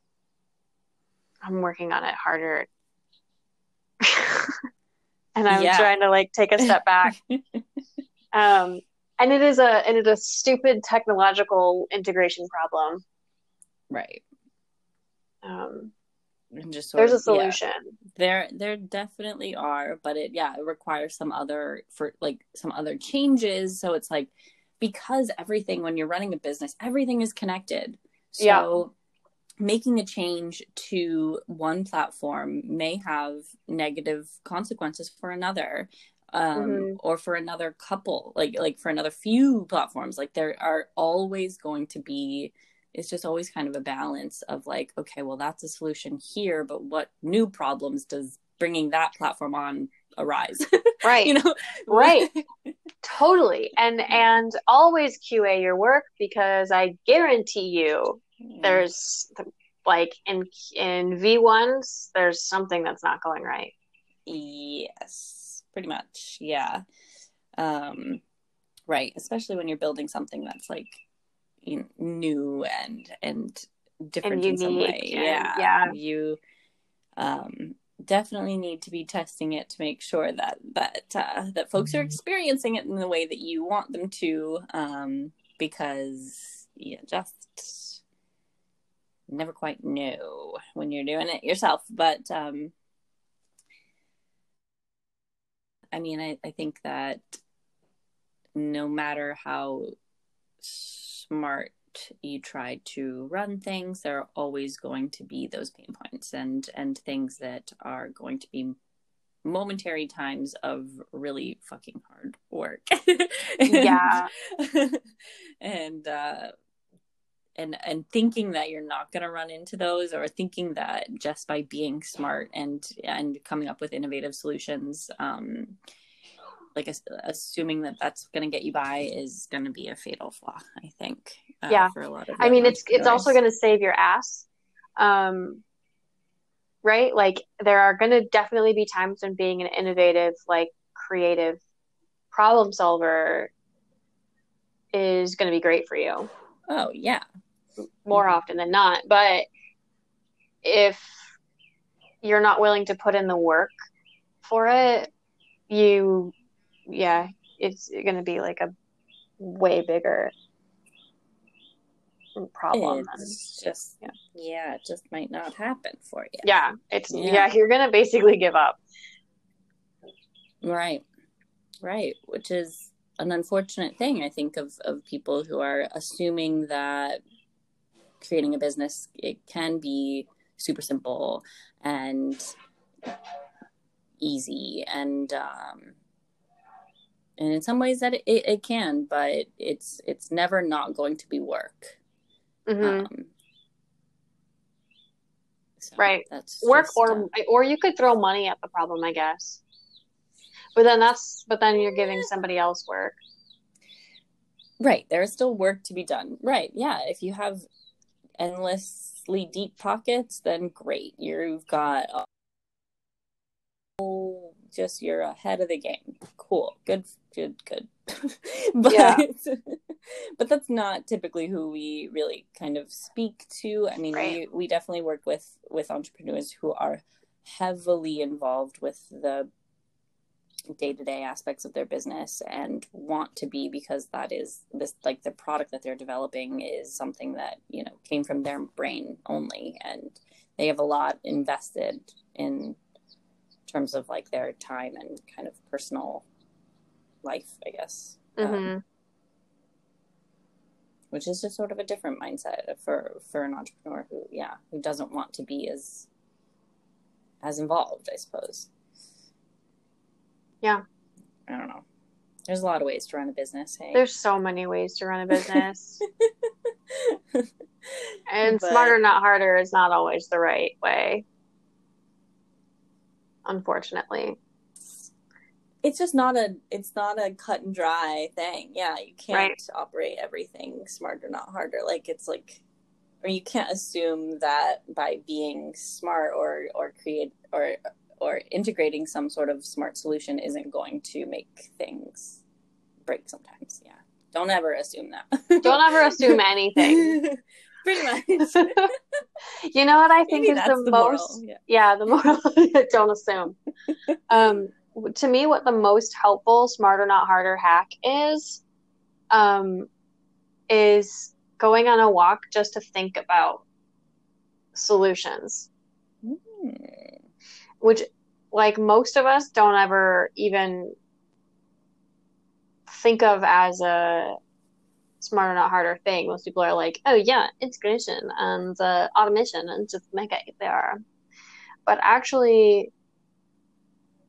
I'm working on it harder. [LAUGHS] and I'm yeah. trying to like take a step back. [LAUGHS] um, and it is a and it is a stupid technological integration problem. Right. Um, and just there's of, a solution. Yeah, there there definitely are but it yeah it requires some other for like some other changes. So it's like because everything when you're running a business everything is connected. So yeah. making a change to one platform may have negative consequences for another um, mm-hmm. or for another couple like like for another few platforms. Like there are always going to be it's just always kind of a balance of like okay well that's a solution here but what new problems does bringing that platform on arise. [LAUGHS] Right. you know, Right. [LAUGHS] totally. And and always QA your work because I guarantee you there's like in in V1s there's something that's not going right. Yes, pretty much. Yeah. Um, right. Especially when you're building something that's like you know, new and and different And in some way. yeah. yeah. You um definitely need to be testing it to make sure that that uh, that folks are experiencing it in the way that you want them to um because you just never quite know when you're doing it yourself but um I mean, I, I think that no matter how smart you try to run things, there are always going to be those pain points and and things that are going to be momentary times of really fucking hard work. and, Yeah. [LAUGHS] and uh and and thinking that you're not going to run into those or thinking that just by being smart and and coming up with innovative solutions um like as, assuming that that's going to get you by is going to be a fatal flaw i think uh, Yeah. for a lot of I mean, it's it's also going to save your ass, um, right? Like there are going to definitely be times when being an innovative, like creative problem solver is going to be great for you oh yeah more often than not. But if you're not willing to put in the work for it, you, yeah, it's going to be like a way bigger problem. than- just yeah. yeah. it just might not happen for you yeah, it's Yeah. yeah, you're gonna basically give up. Right. Right. Which is an unfortunate thing, I think, of, of people who are assuming that creating a business it can be super simple and easy and um and in some ways that it, it, it can, but it's it's never not going to be work. hmm Um so Right. That's Work just, or uh, or you could throw money at the problem, I guess. But then that's but then you're giving somebody else work. Right. There is still work to be done. Right. Yeah. If you have endlessly deep pockets, then great. You've got just you're ahead of the game. Cool. Good. Good. Good. [LAUGHS] but Yeah. [LAUGHS] but that's not typically who we really kind of speak to. I mean, Right. we we definitely work with with entrepreneurs who are heavily involved with the day-to-day aspects of their business and want to be because that is this like the product that they're developing is something that you know came from their brain only and they have a lot invested in terms of like their time and kind of personal life i guess Um, hmm which is just sort of a different mindset for for an entrepreneur who yeah who doesn't want to be as as involved i suppose Yeah. i don't know there's a lot of ways to run a business hey There's so many ways to run a business. [LAUGHS] and But- smarter, not harder is not always the right way. Unfortunately. it's just not a it's not a cut and dry thing yeah you can't Right. operate everything smarter not harder like it's like or you can't assume that by being smart or or create or or integrating some sort of smart solution isn't going to make things break sometimes yeah don't ever assume that Don't ever assume [LAUGHS] anything. [LAUGHS] pretty [LAUGHS] much you know what I think Maybe is the, the most moral, yeah. yeah the moral [LAUGHS] don't assume um to me what the most helpful smarter not harder hack is um is going on a walk just to think about solutions Hmm. which like most of us don't ever even think of as a smarter not harder thing most people are like oh yeah integration and uh, automation and just make it there but actually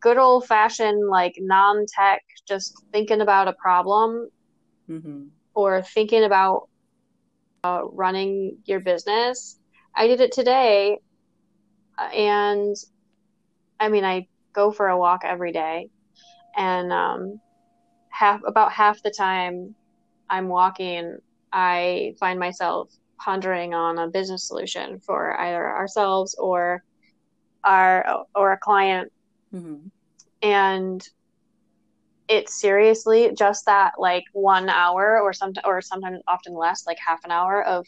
good old fashioned like non-tech just thinking about a problem Mhm. or thinking about uh, running your business. I did it today, and I mean, I go for a walk every day, and um, half about half the time I'm walking, I find myself pondering on a business solution for either ourselves or our or a client. Mm-hmm. And it's seriously just that like one hour or some or sometimes often less, like half an hour of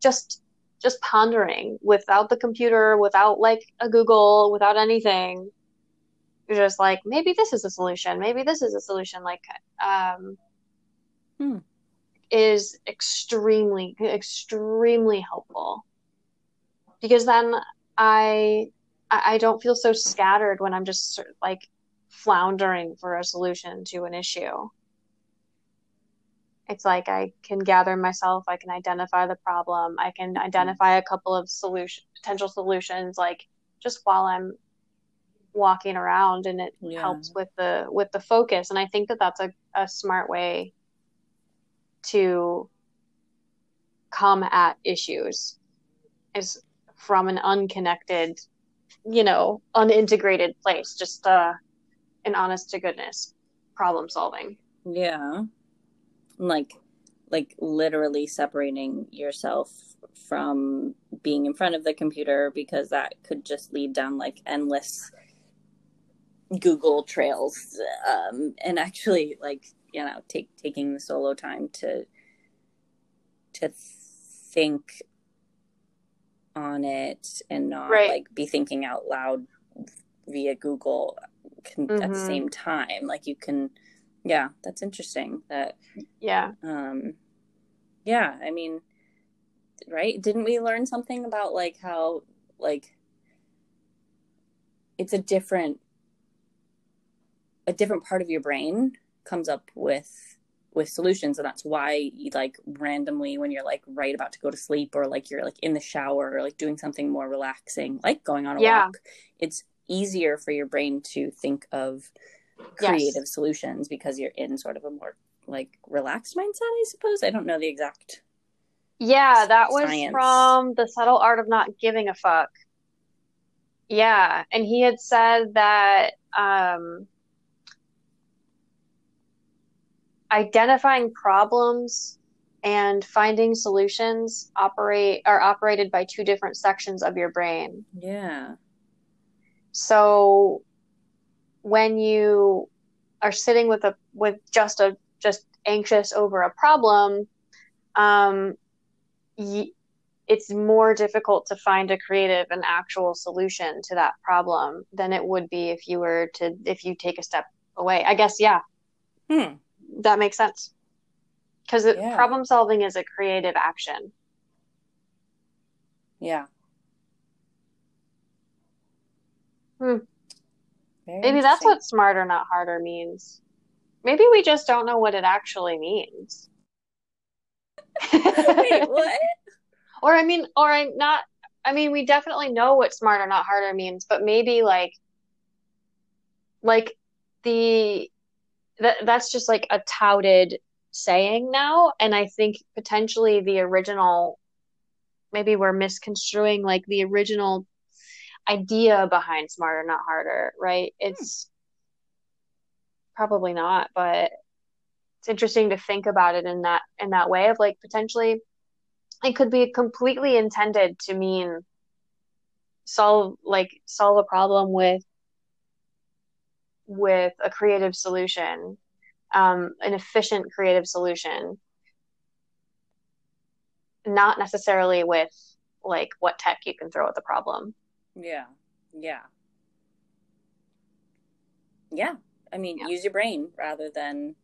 just just pondering without the computer, without like a Google, without anything. You're just like, maybe this is a solution, maybe this is a solution. Like, um, Hmm. Is extremely, extremely helpful because then I, I don't feel so scattered when I'm just sort of, like floundering for a solution to an issue. It's like I can gather myself, I can identify the problem, I can identify a couple of solution potential solutions like just while I'm walking around and it Yeah. helps with the with the focus and I think that that's a, a smart way to come at issues is from an unconnected you know unintegrated place just uh an honest to goodness problem solving Yeah. Like like literally separating yourself from being in front of the computer because that could just lead down like endless Google trails um and actually like you know take taking the solo time to to think on it and not Right. like be thinking out loud via Google can, at the Mhm. same time like you can yeah that's interesting that yeah um yeah i mean right didn't we learn something about like how like it's a different a different part of your brain comes up with with solutions and that's why you like randomly when you're like right about to go to sleep or like you're like in the shower or like doing something more relaxing like going on a Yeah. walk it's easier for your brain to think of Yes. creative solutions because you're in sort of a more like relaxed mindset i suppose i don't know the exact Yeah, that was Science. from The Subtle Art of Not Giving a Fuck. Yeah, and he had said that um, identifying problems and finding solutions operate are operated by two different sections of your brain. yeah So when you are sitting with a with just a just anxious over a problem, um, y it's more difficult to find a creative and actual solution to that problem than it would be if you were to if you take a step away. I guess yeah, hmm that makes sense. Because Yeah. problem solving is a creative action. yeah Hmm. Very Maybe that's what smarter, not harder means. Maybe we just don't know what it actually means. [LAUGHS] Wait, [LAUGHS] what? Or I mean, or I'm not, I mean, we definitely know what smarter, not harder means, but maybe like, like the, that that's just like a touted saying now. And I think potentially the original, maybe we're misconstruing like the original idea behind smarter, not harder, right? Hmm. It's probably not, but it's interesting to think about it in that in that way of like potentially it could be completely intended to mean solve like solve a problem with with a creative solution um, an efficient creative solution not necessarily with like what tech you can throw at the problem Yeah. Yeah. Yeah. I mean, Yeah. use your brain rather than.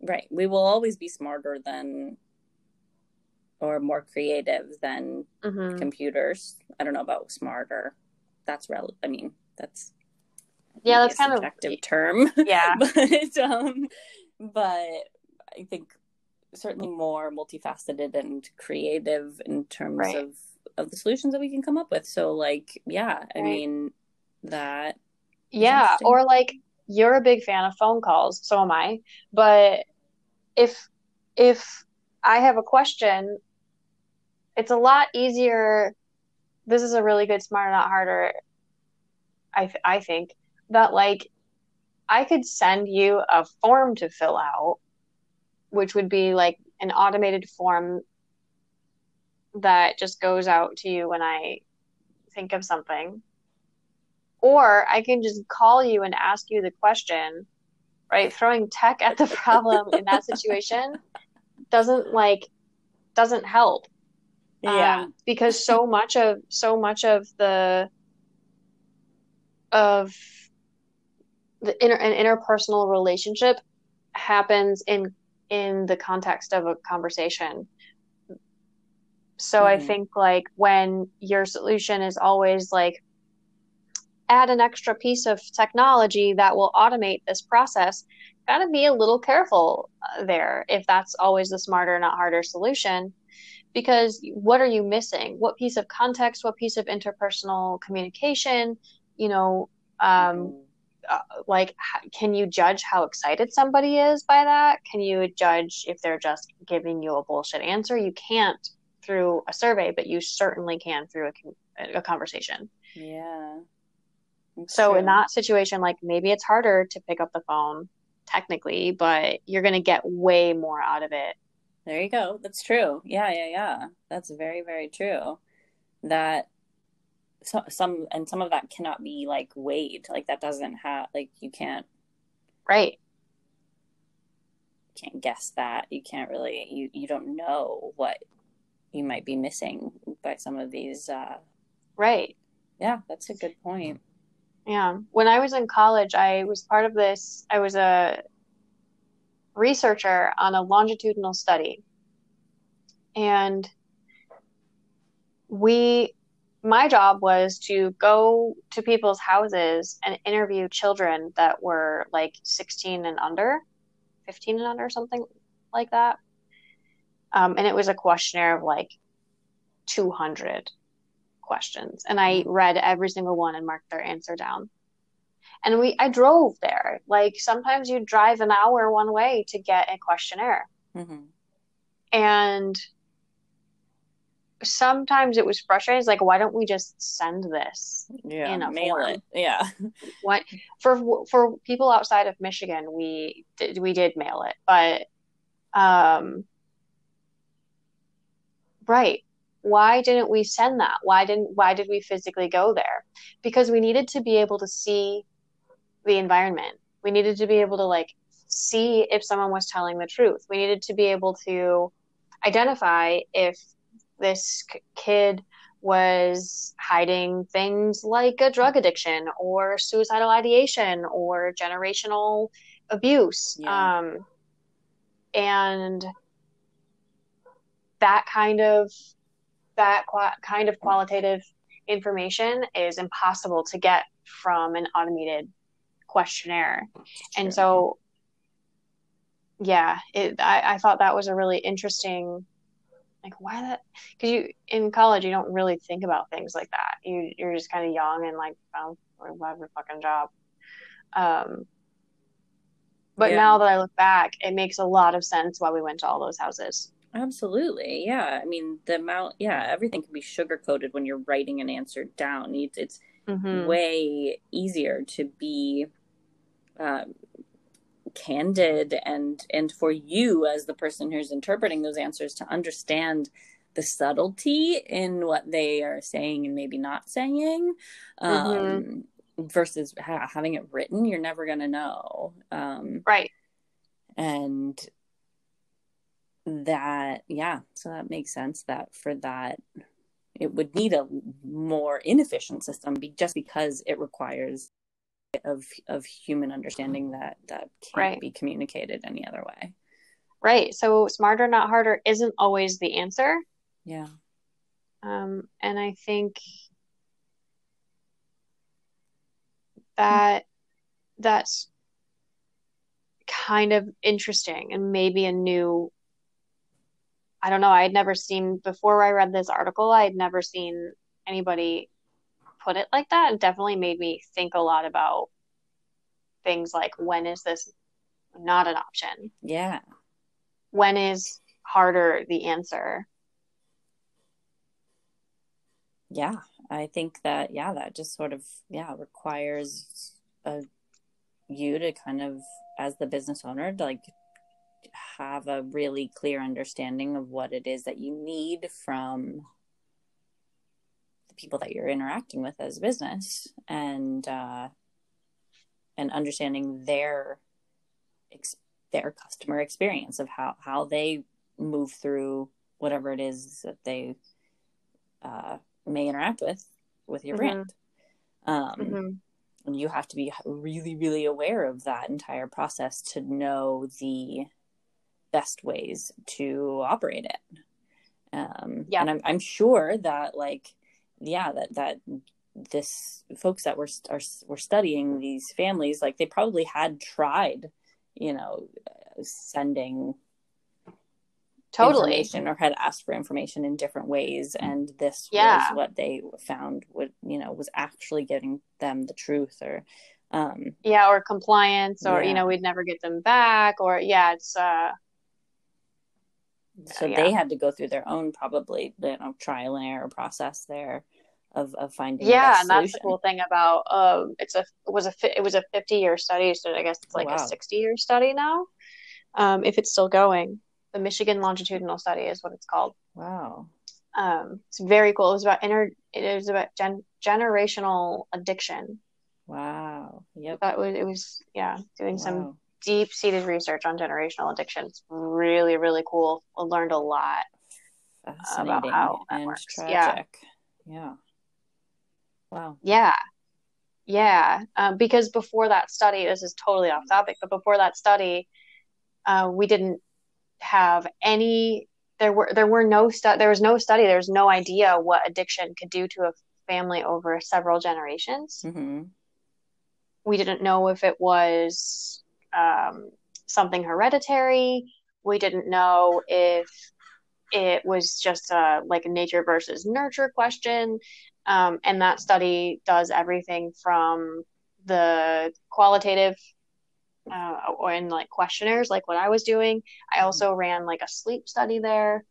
Right. We will always be smarter than or more creative than hmm computers. I don't know about smarter. That's rel. I mean, that's Yeah, that's kind of- term. [LAUGHS] yeah but um, but I think certainly more multifaceted and creative in terms Right. of of the solutions that we can come up with. So like, yeah, I mean that. Yeah, or like you're a big fan of phone calls, so am I. But if if I have a question, it's a lot easier. This is a really good smarter, not harder I th- I think that like I could send you a form to fill out, which would be like an automated form that just goes out to you when I think of something. Or I can just call you and ask you the question, right? Throwing tech at the [LAUGHS] problem in that situation doesn't like doesn't help. Yeah. Um, because so much of so much of the of the inter an interpersonal relationship happens in in the context of a conversation. So I Mhm. think like when your solution is always like add an extra piece of technology that will automate this process, gotta be a little careful uh, there if that's always the smarter, not harder solution. Because what are you missing? What piece of context, what piece of interpersonal communication, you know, um, uh, like can you judge how excited somebody is by that can you judge if they're just giving you a bullshit answer you can't through a survey but you certainly can through a, a conversation yeah. It's so in that situation like maybe it's harder to pick up the phone technically but you're going to get way more out of it There you go. That's true. Yeah, yeah, yeah. That's very, very true. That so, some and some of that cannot be like weighed. Like that doesn't have like you can't right can't guess that. You can't really you you don't know what you might be missing by some of these uh right yeah, that's a good point. Yeah. When I was in college, I was part of this, I was a researcher on a longitudinal study. And we, my job was to go to people's houses and interview children that were like 16 and under, 15 and under, something like that. Um, and it was a questionnaire of like 200 questions. And I read every single one and marked their answer down. And we, I drove there. Like sometimes you drive an hour one way to get a questionnaire. hmm And sometimes it was frustrating. It's like, why don't we just send this? Yeah, In a mail form. it. Yeah. What for for people outside of Michigan, we did we did mail it, but um, right. Why didn't we send that? Why didn't why did we physically go there? Because we needed to be able to see the environment. We needed to be able to like see if someone was telling the truth. We needed to be able to identify if this k- kid was hiding things like a drug addiction or suicidal ideation or generational abuse. Yeah. Um, and that kind of that qua- kind of qualitative information is impossible to get from an automated questionnaire. And so, yeah, it, I, I thought that was a really interesting, like, why that? Because you in college, you don't really think about things like that. You you're just kind of young and like, oh, whatever fucking job. Um, but Yeah. now that I look back, it makes a lot of sense why we went to all those houses. Absolutely. Yeah. I mean, the amount, yeah, everything can be sugar coated when you're writing an answer down. It's, it's Mm-hmm. way easier to be um, candid and and for you as the person who's interpreting those answers to understand the subtlety in what they are saying and maybe not saying um, versus ha- having it written you're never going to know um, Right. and that yeah so that makes sense that for that it would need a more inefficient system be, just because it requires of of human understanding that that can't Right. be communicated any other way Right. So smarter, not harder isn't always the answer. yeah Um, and I think that that's kind of interesting and maybe a new, I don't know, I had never seen before I read this article, I had never seen anybody put it like that. It definitely made me think a lot about things like when is this not an option? yeah When is harder the answer? yeah I think that yeah, that just sort of yeah requires a you to kind of as the business owner to like have a really clear understanding of what it is that you need from people that you're interacting with as a business and uh and understanding their ex- their customer experience of how how they move through whatever it is that they uh, may interact with with your mm-hmm. brand. Um, mm-hmm. And you have to be really, really aware of that entire process to know the best ways to operate it. Um, yeah, and I'm I'm sure that like yeah that that this folks that were are were studying these families like they probably had tried you know sending totally information or had asked for information in different ways and this yeah. was what they found would you know was actually getting them the truth or um yeah or compliance or yeah. you know we'd never get them back or yeah it's uh so yeah. they had to go through their own probably you know trial and error process there of, of finding yeah and that's the cool thing about um it's a it was a it was a 50 year study so i guess it's like wow. a 60 year study now um if it's still going the Michigan longitudinal study is what it's called. Wow. Um, it's very cool. It was about inner. It was about gen- generational addiction. Wow. Yep. That was it was yeah doing wow. some deep seated research on generational addiction. It's really really cool. I learned a lot about how and works. tragic. Yeah. yeah. Wow. Yeah. Yeah. Um, because before that study, this is totally off topic, but before that study, uh, we didn't have any there were there were no stu- there was no study there was no idea what addiction could do to a family over several generations mm-hmm. we didn't know if it was um, something hereditary we didn't know if it was just a like a nature versus nurture question um, and that study does everything from the qualitative uh, or in like questionnaires, like what I was doing. I also ran like a sleep study there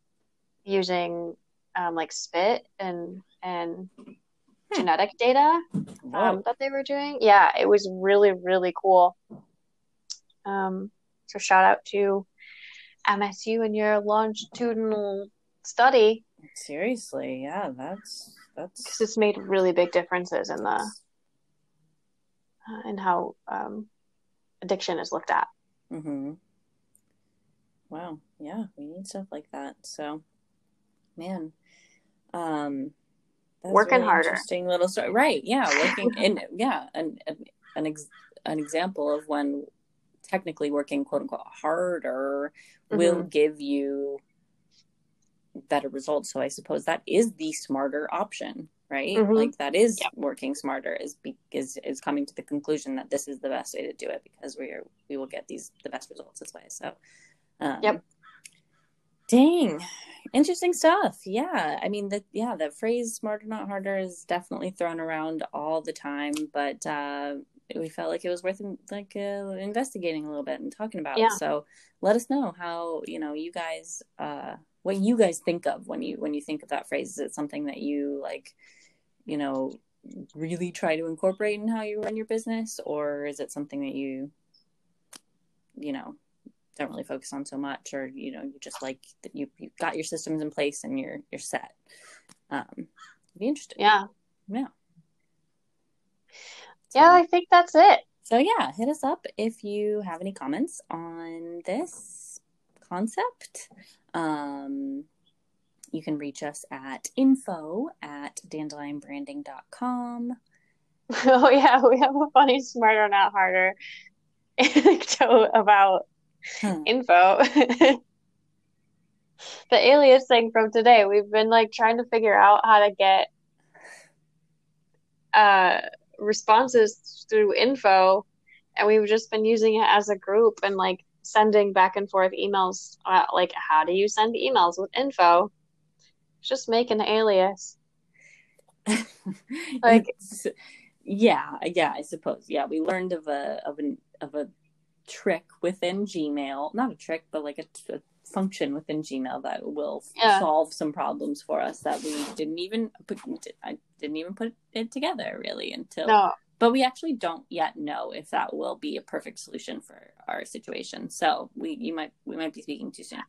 using um, like spit and and hmm. genetic data um, that they were doing. Yeah, it was really really cool. Um, so shout out to MSU and your longitudinal study. Seriously, yeah, that's that's because it's made really big differences in the uh, in how um, addiction is looked at. Mm-hmm. Wow. Yeah, we need stuff like that. So, man, um, working really harder. Interesting little story, right? Yeah, working [LAUGHS] in yeah, an an ex- an example of when technically working quote unquote harder mm-hmm. will give you better results. So I suppose that is the smarter option right mm-hmm. like that is yep. working smarter is be, is is coming to the conclusion that this is the best way to do it because we are we will get these the best results this way so um, yep dang interesting stuff yeah i mean the yeah the phrase smarter not harder is definitely thrown around all the time but uh we felt like it was worth like uh, investigating a little bit and talking about. Yeah. so let us know how you know you guys uh what you guys think of when you when you think of that phrase. Is it something that you like you know really try to incorporate in how you run your business? Or is it something that you you know don't really focus on so much? Or you know you just like that you you've got your systems in place and you're you're set. Um be interested yeah. Yeah so, yeah i think that's it so yeah hit us up if you have any comments on this concept um you can reach us at info at dandelionbranding.com. [LAUGHS] Oh, yeah, we have a funny Smarter Not Harder anecdote about hmm. info. [LAUGHS] the alias thing from today, we've been like trying to figure out how to get uh, responses through info, and we've just been using it as a group and like sending back and forth emails. Uh, like, how do you send emails with info? just make an alias. [LAUGHS] like yeah, yeah, I suppose. Yeah, we learned of a of an of a trick within Gmail, not a trick, but like a, a function within Gmail that will Yeah. solve some problems for us that we didn't even put. I didn't even put it together really until. No, But we actually don't yet know if that will be a perfect solution for our situation. So we you might we might be speaking too soon.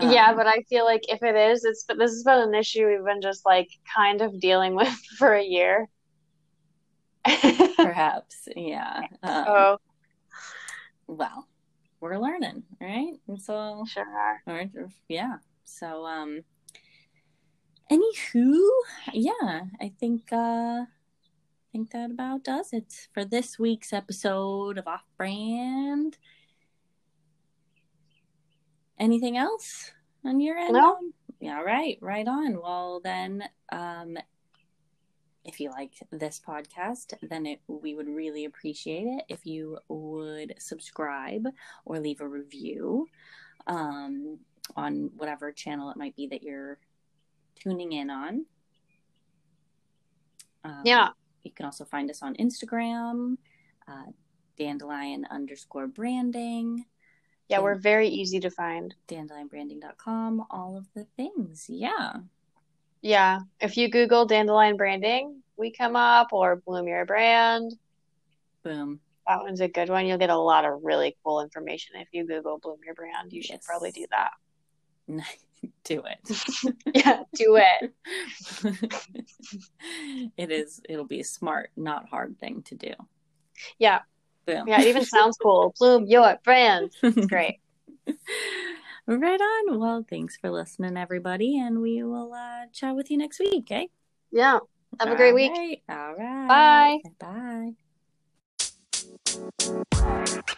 yeah, Um, but I feel like if it is, it's this has been an issue we've been just like kind of dealing [LAUGHS] with for a year. [LAUGHS] perhaps yeah. Um, Oh, well, we're learning, right? And so sure are. or yeah so um anywho yeah i think uh i think that about does it for this week's episode of off brand anything else on your end No. Yeah right, right on well then um if you like this podcast, then it, we would really appreciate it if you would subscribe or leave a review um, on whatever channel it might be that you're tuning in on. Um, Yeah. You can also find us on Instagram, uh, dandelion underscore branding, Yeah, we're very easy to find. dandelionbranding.com, all of the things. Yeah. Yeah, if you Google dandelion branding, we come up, or Bloom Your Brand. Boom. That one's a good one. You'll get a lot of really cool information if you Google Bloom Your Brand. You should probably do that. [LAUGHS] Do it. [LAUGHS] Yeah, do it. [LAUGHS] it is it'll be a smart, not hard thing to do. Yeah, Boom. yeah, it even sounds cool. Bloom Your Brand. It's great. Right on. Well, thanks for listening, everybody, and we will uh, chat with you next week. Okay. Yeah. Have a great week. All right. Bye. Bye.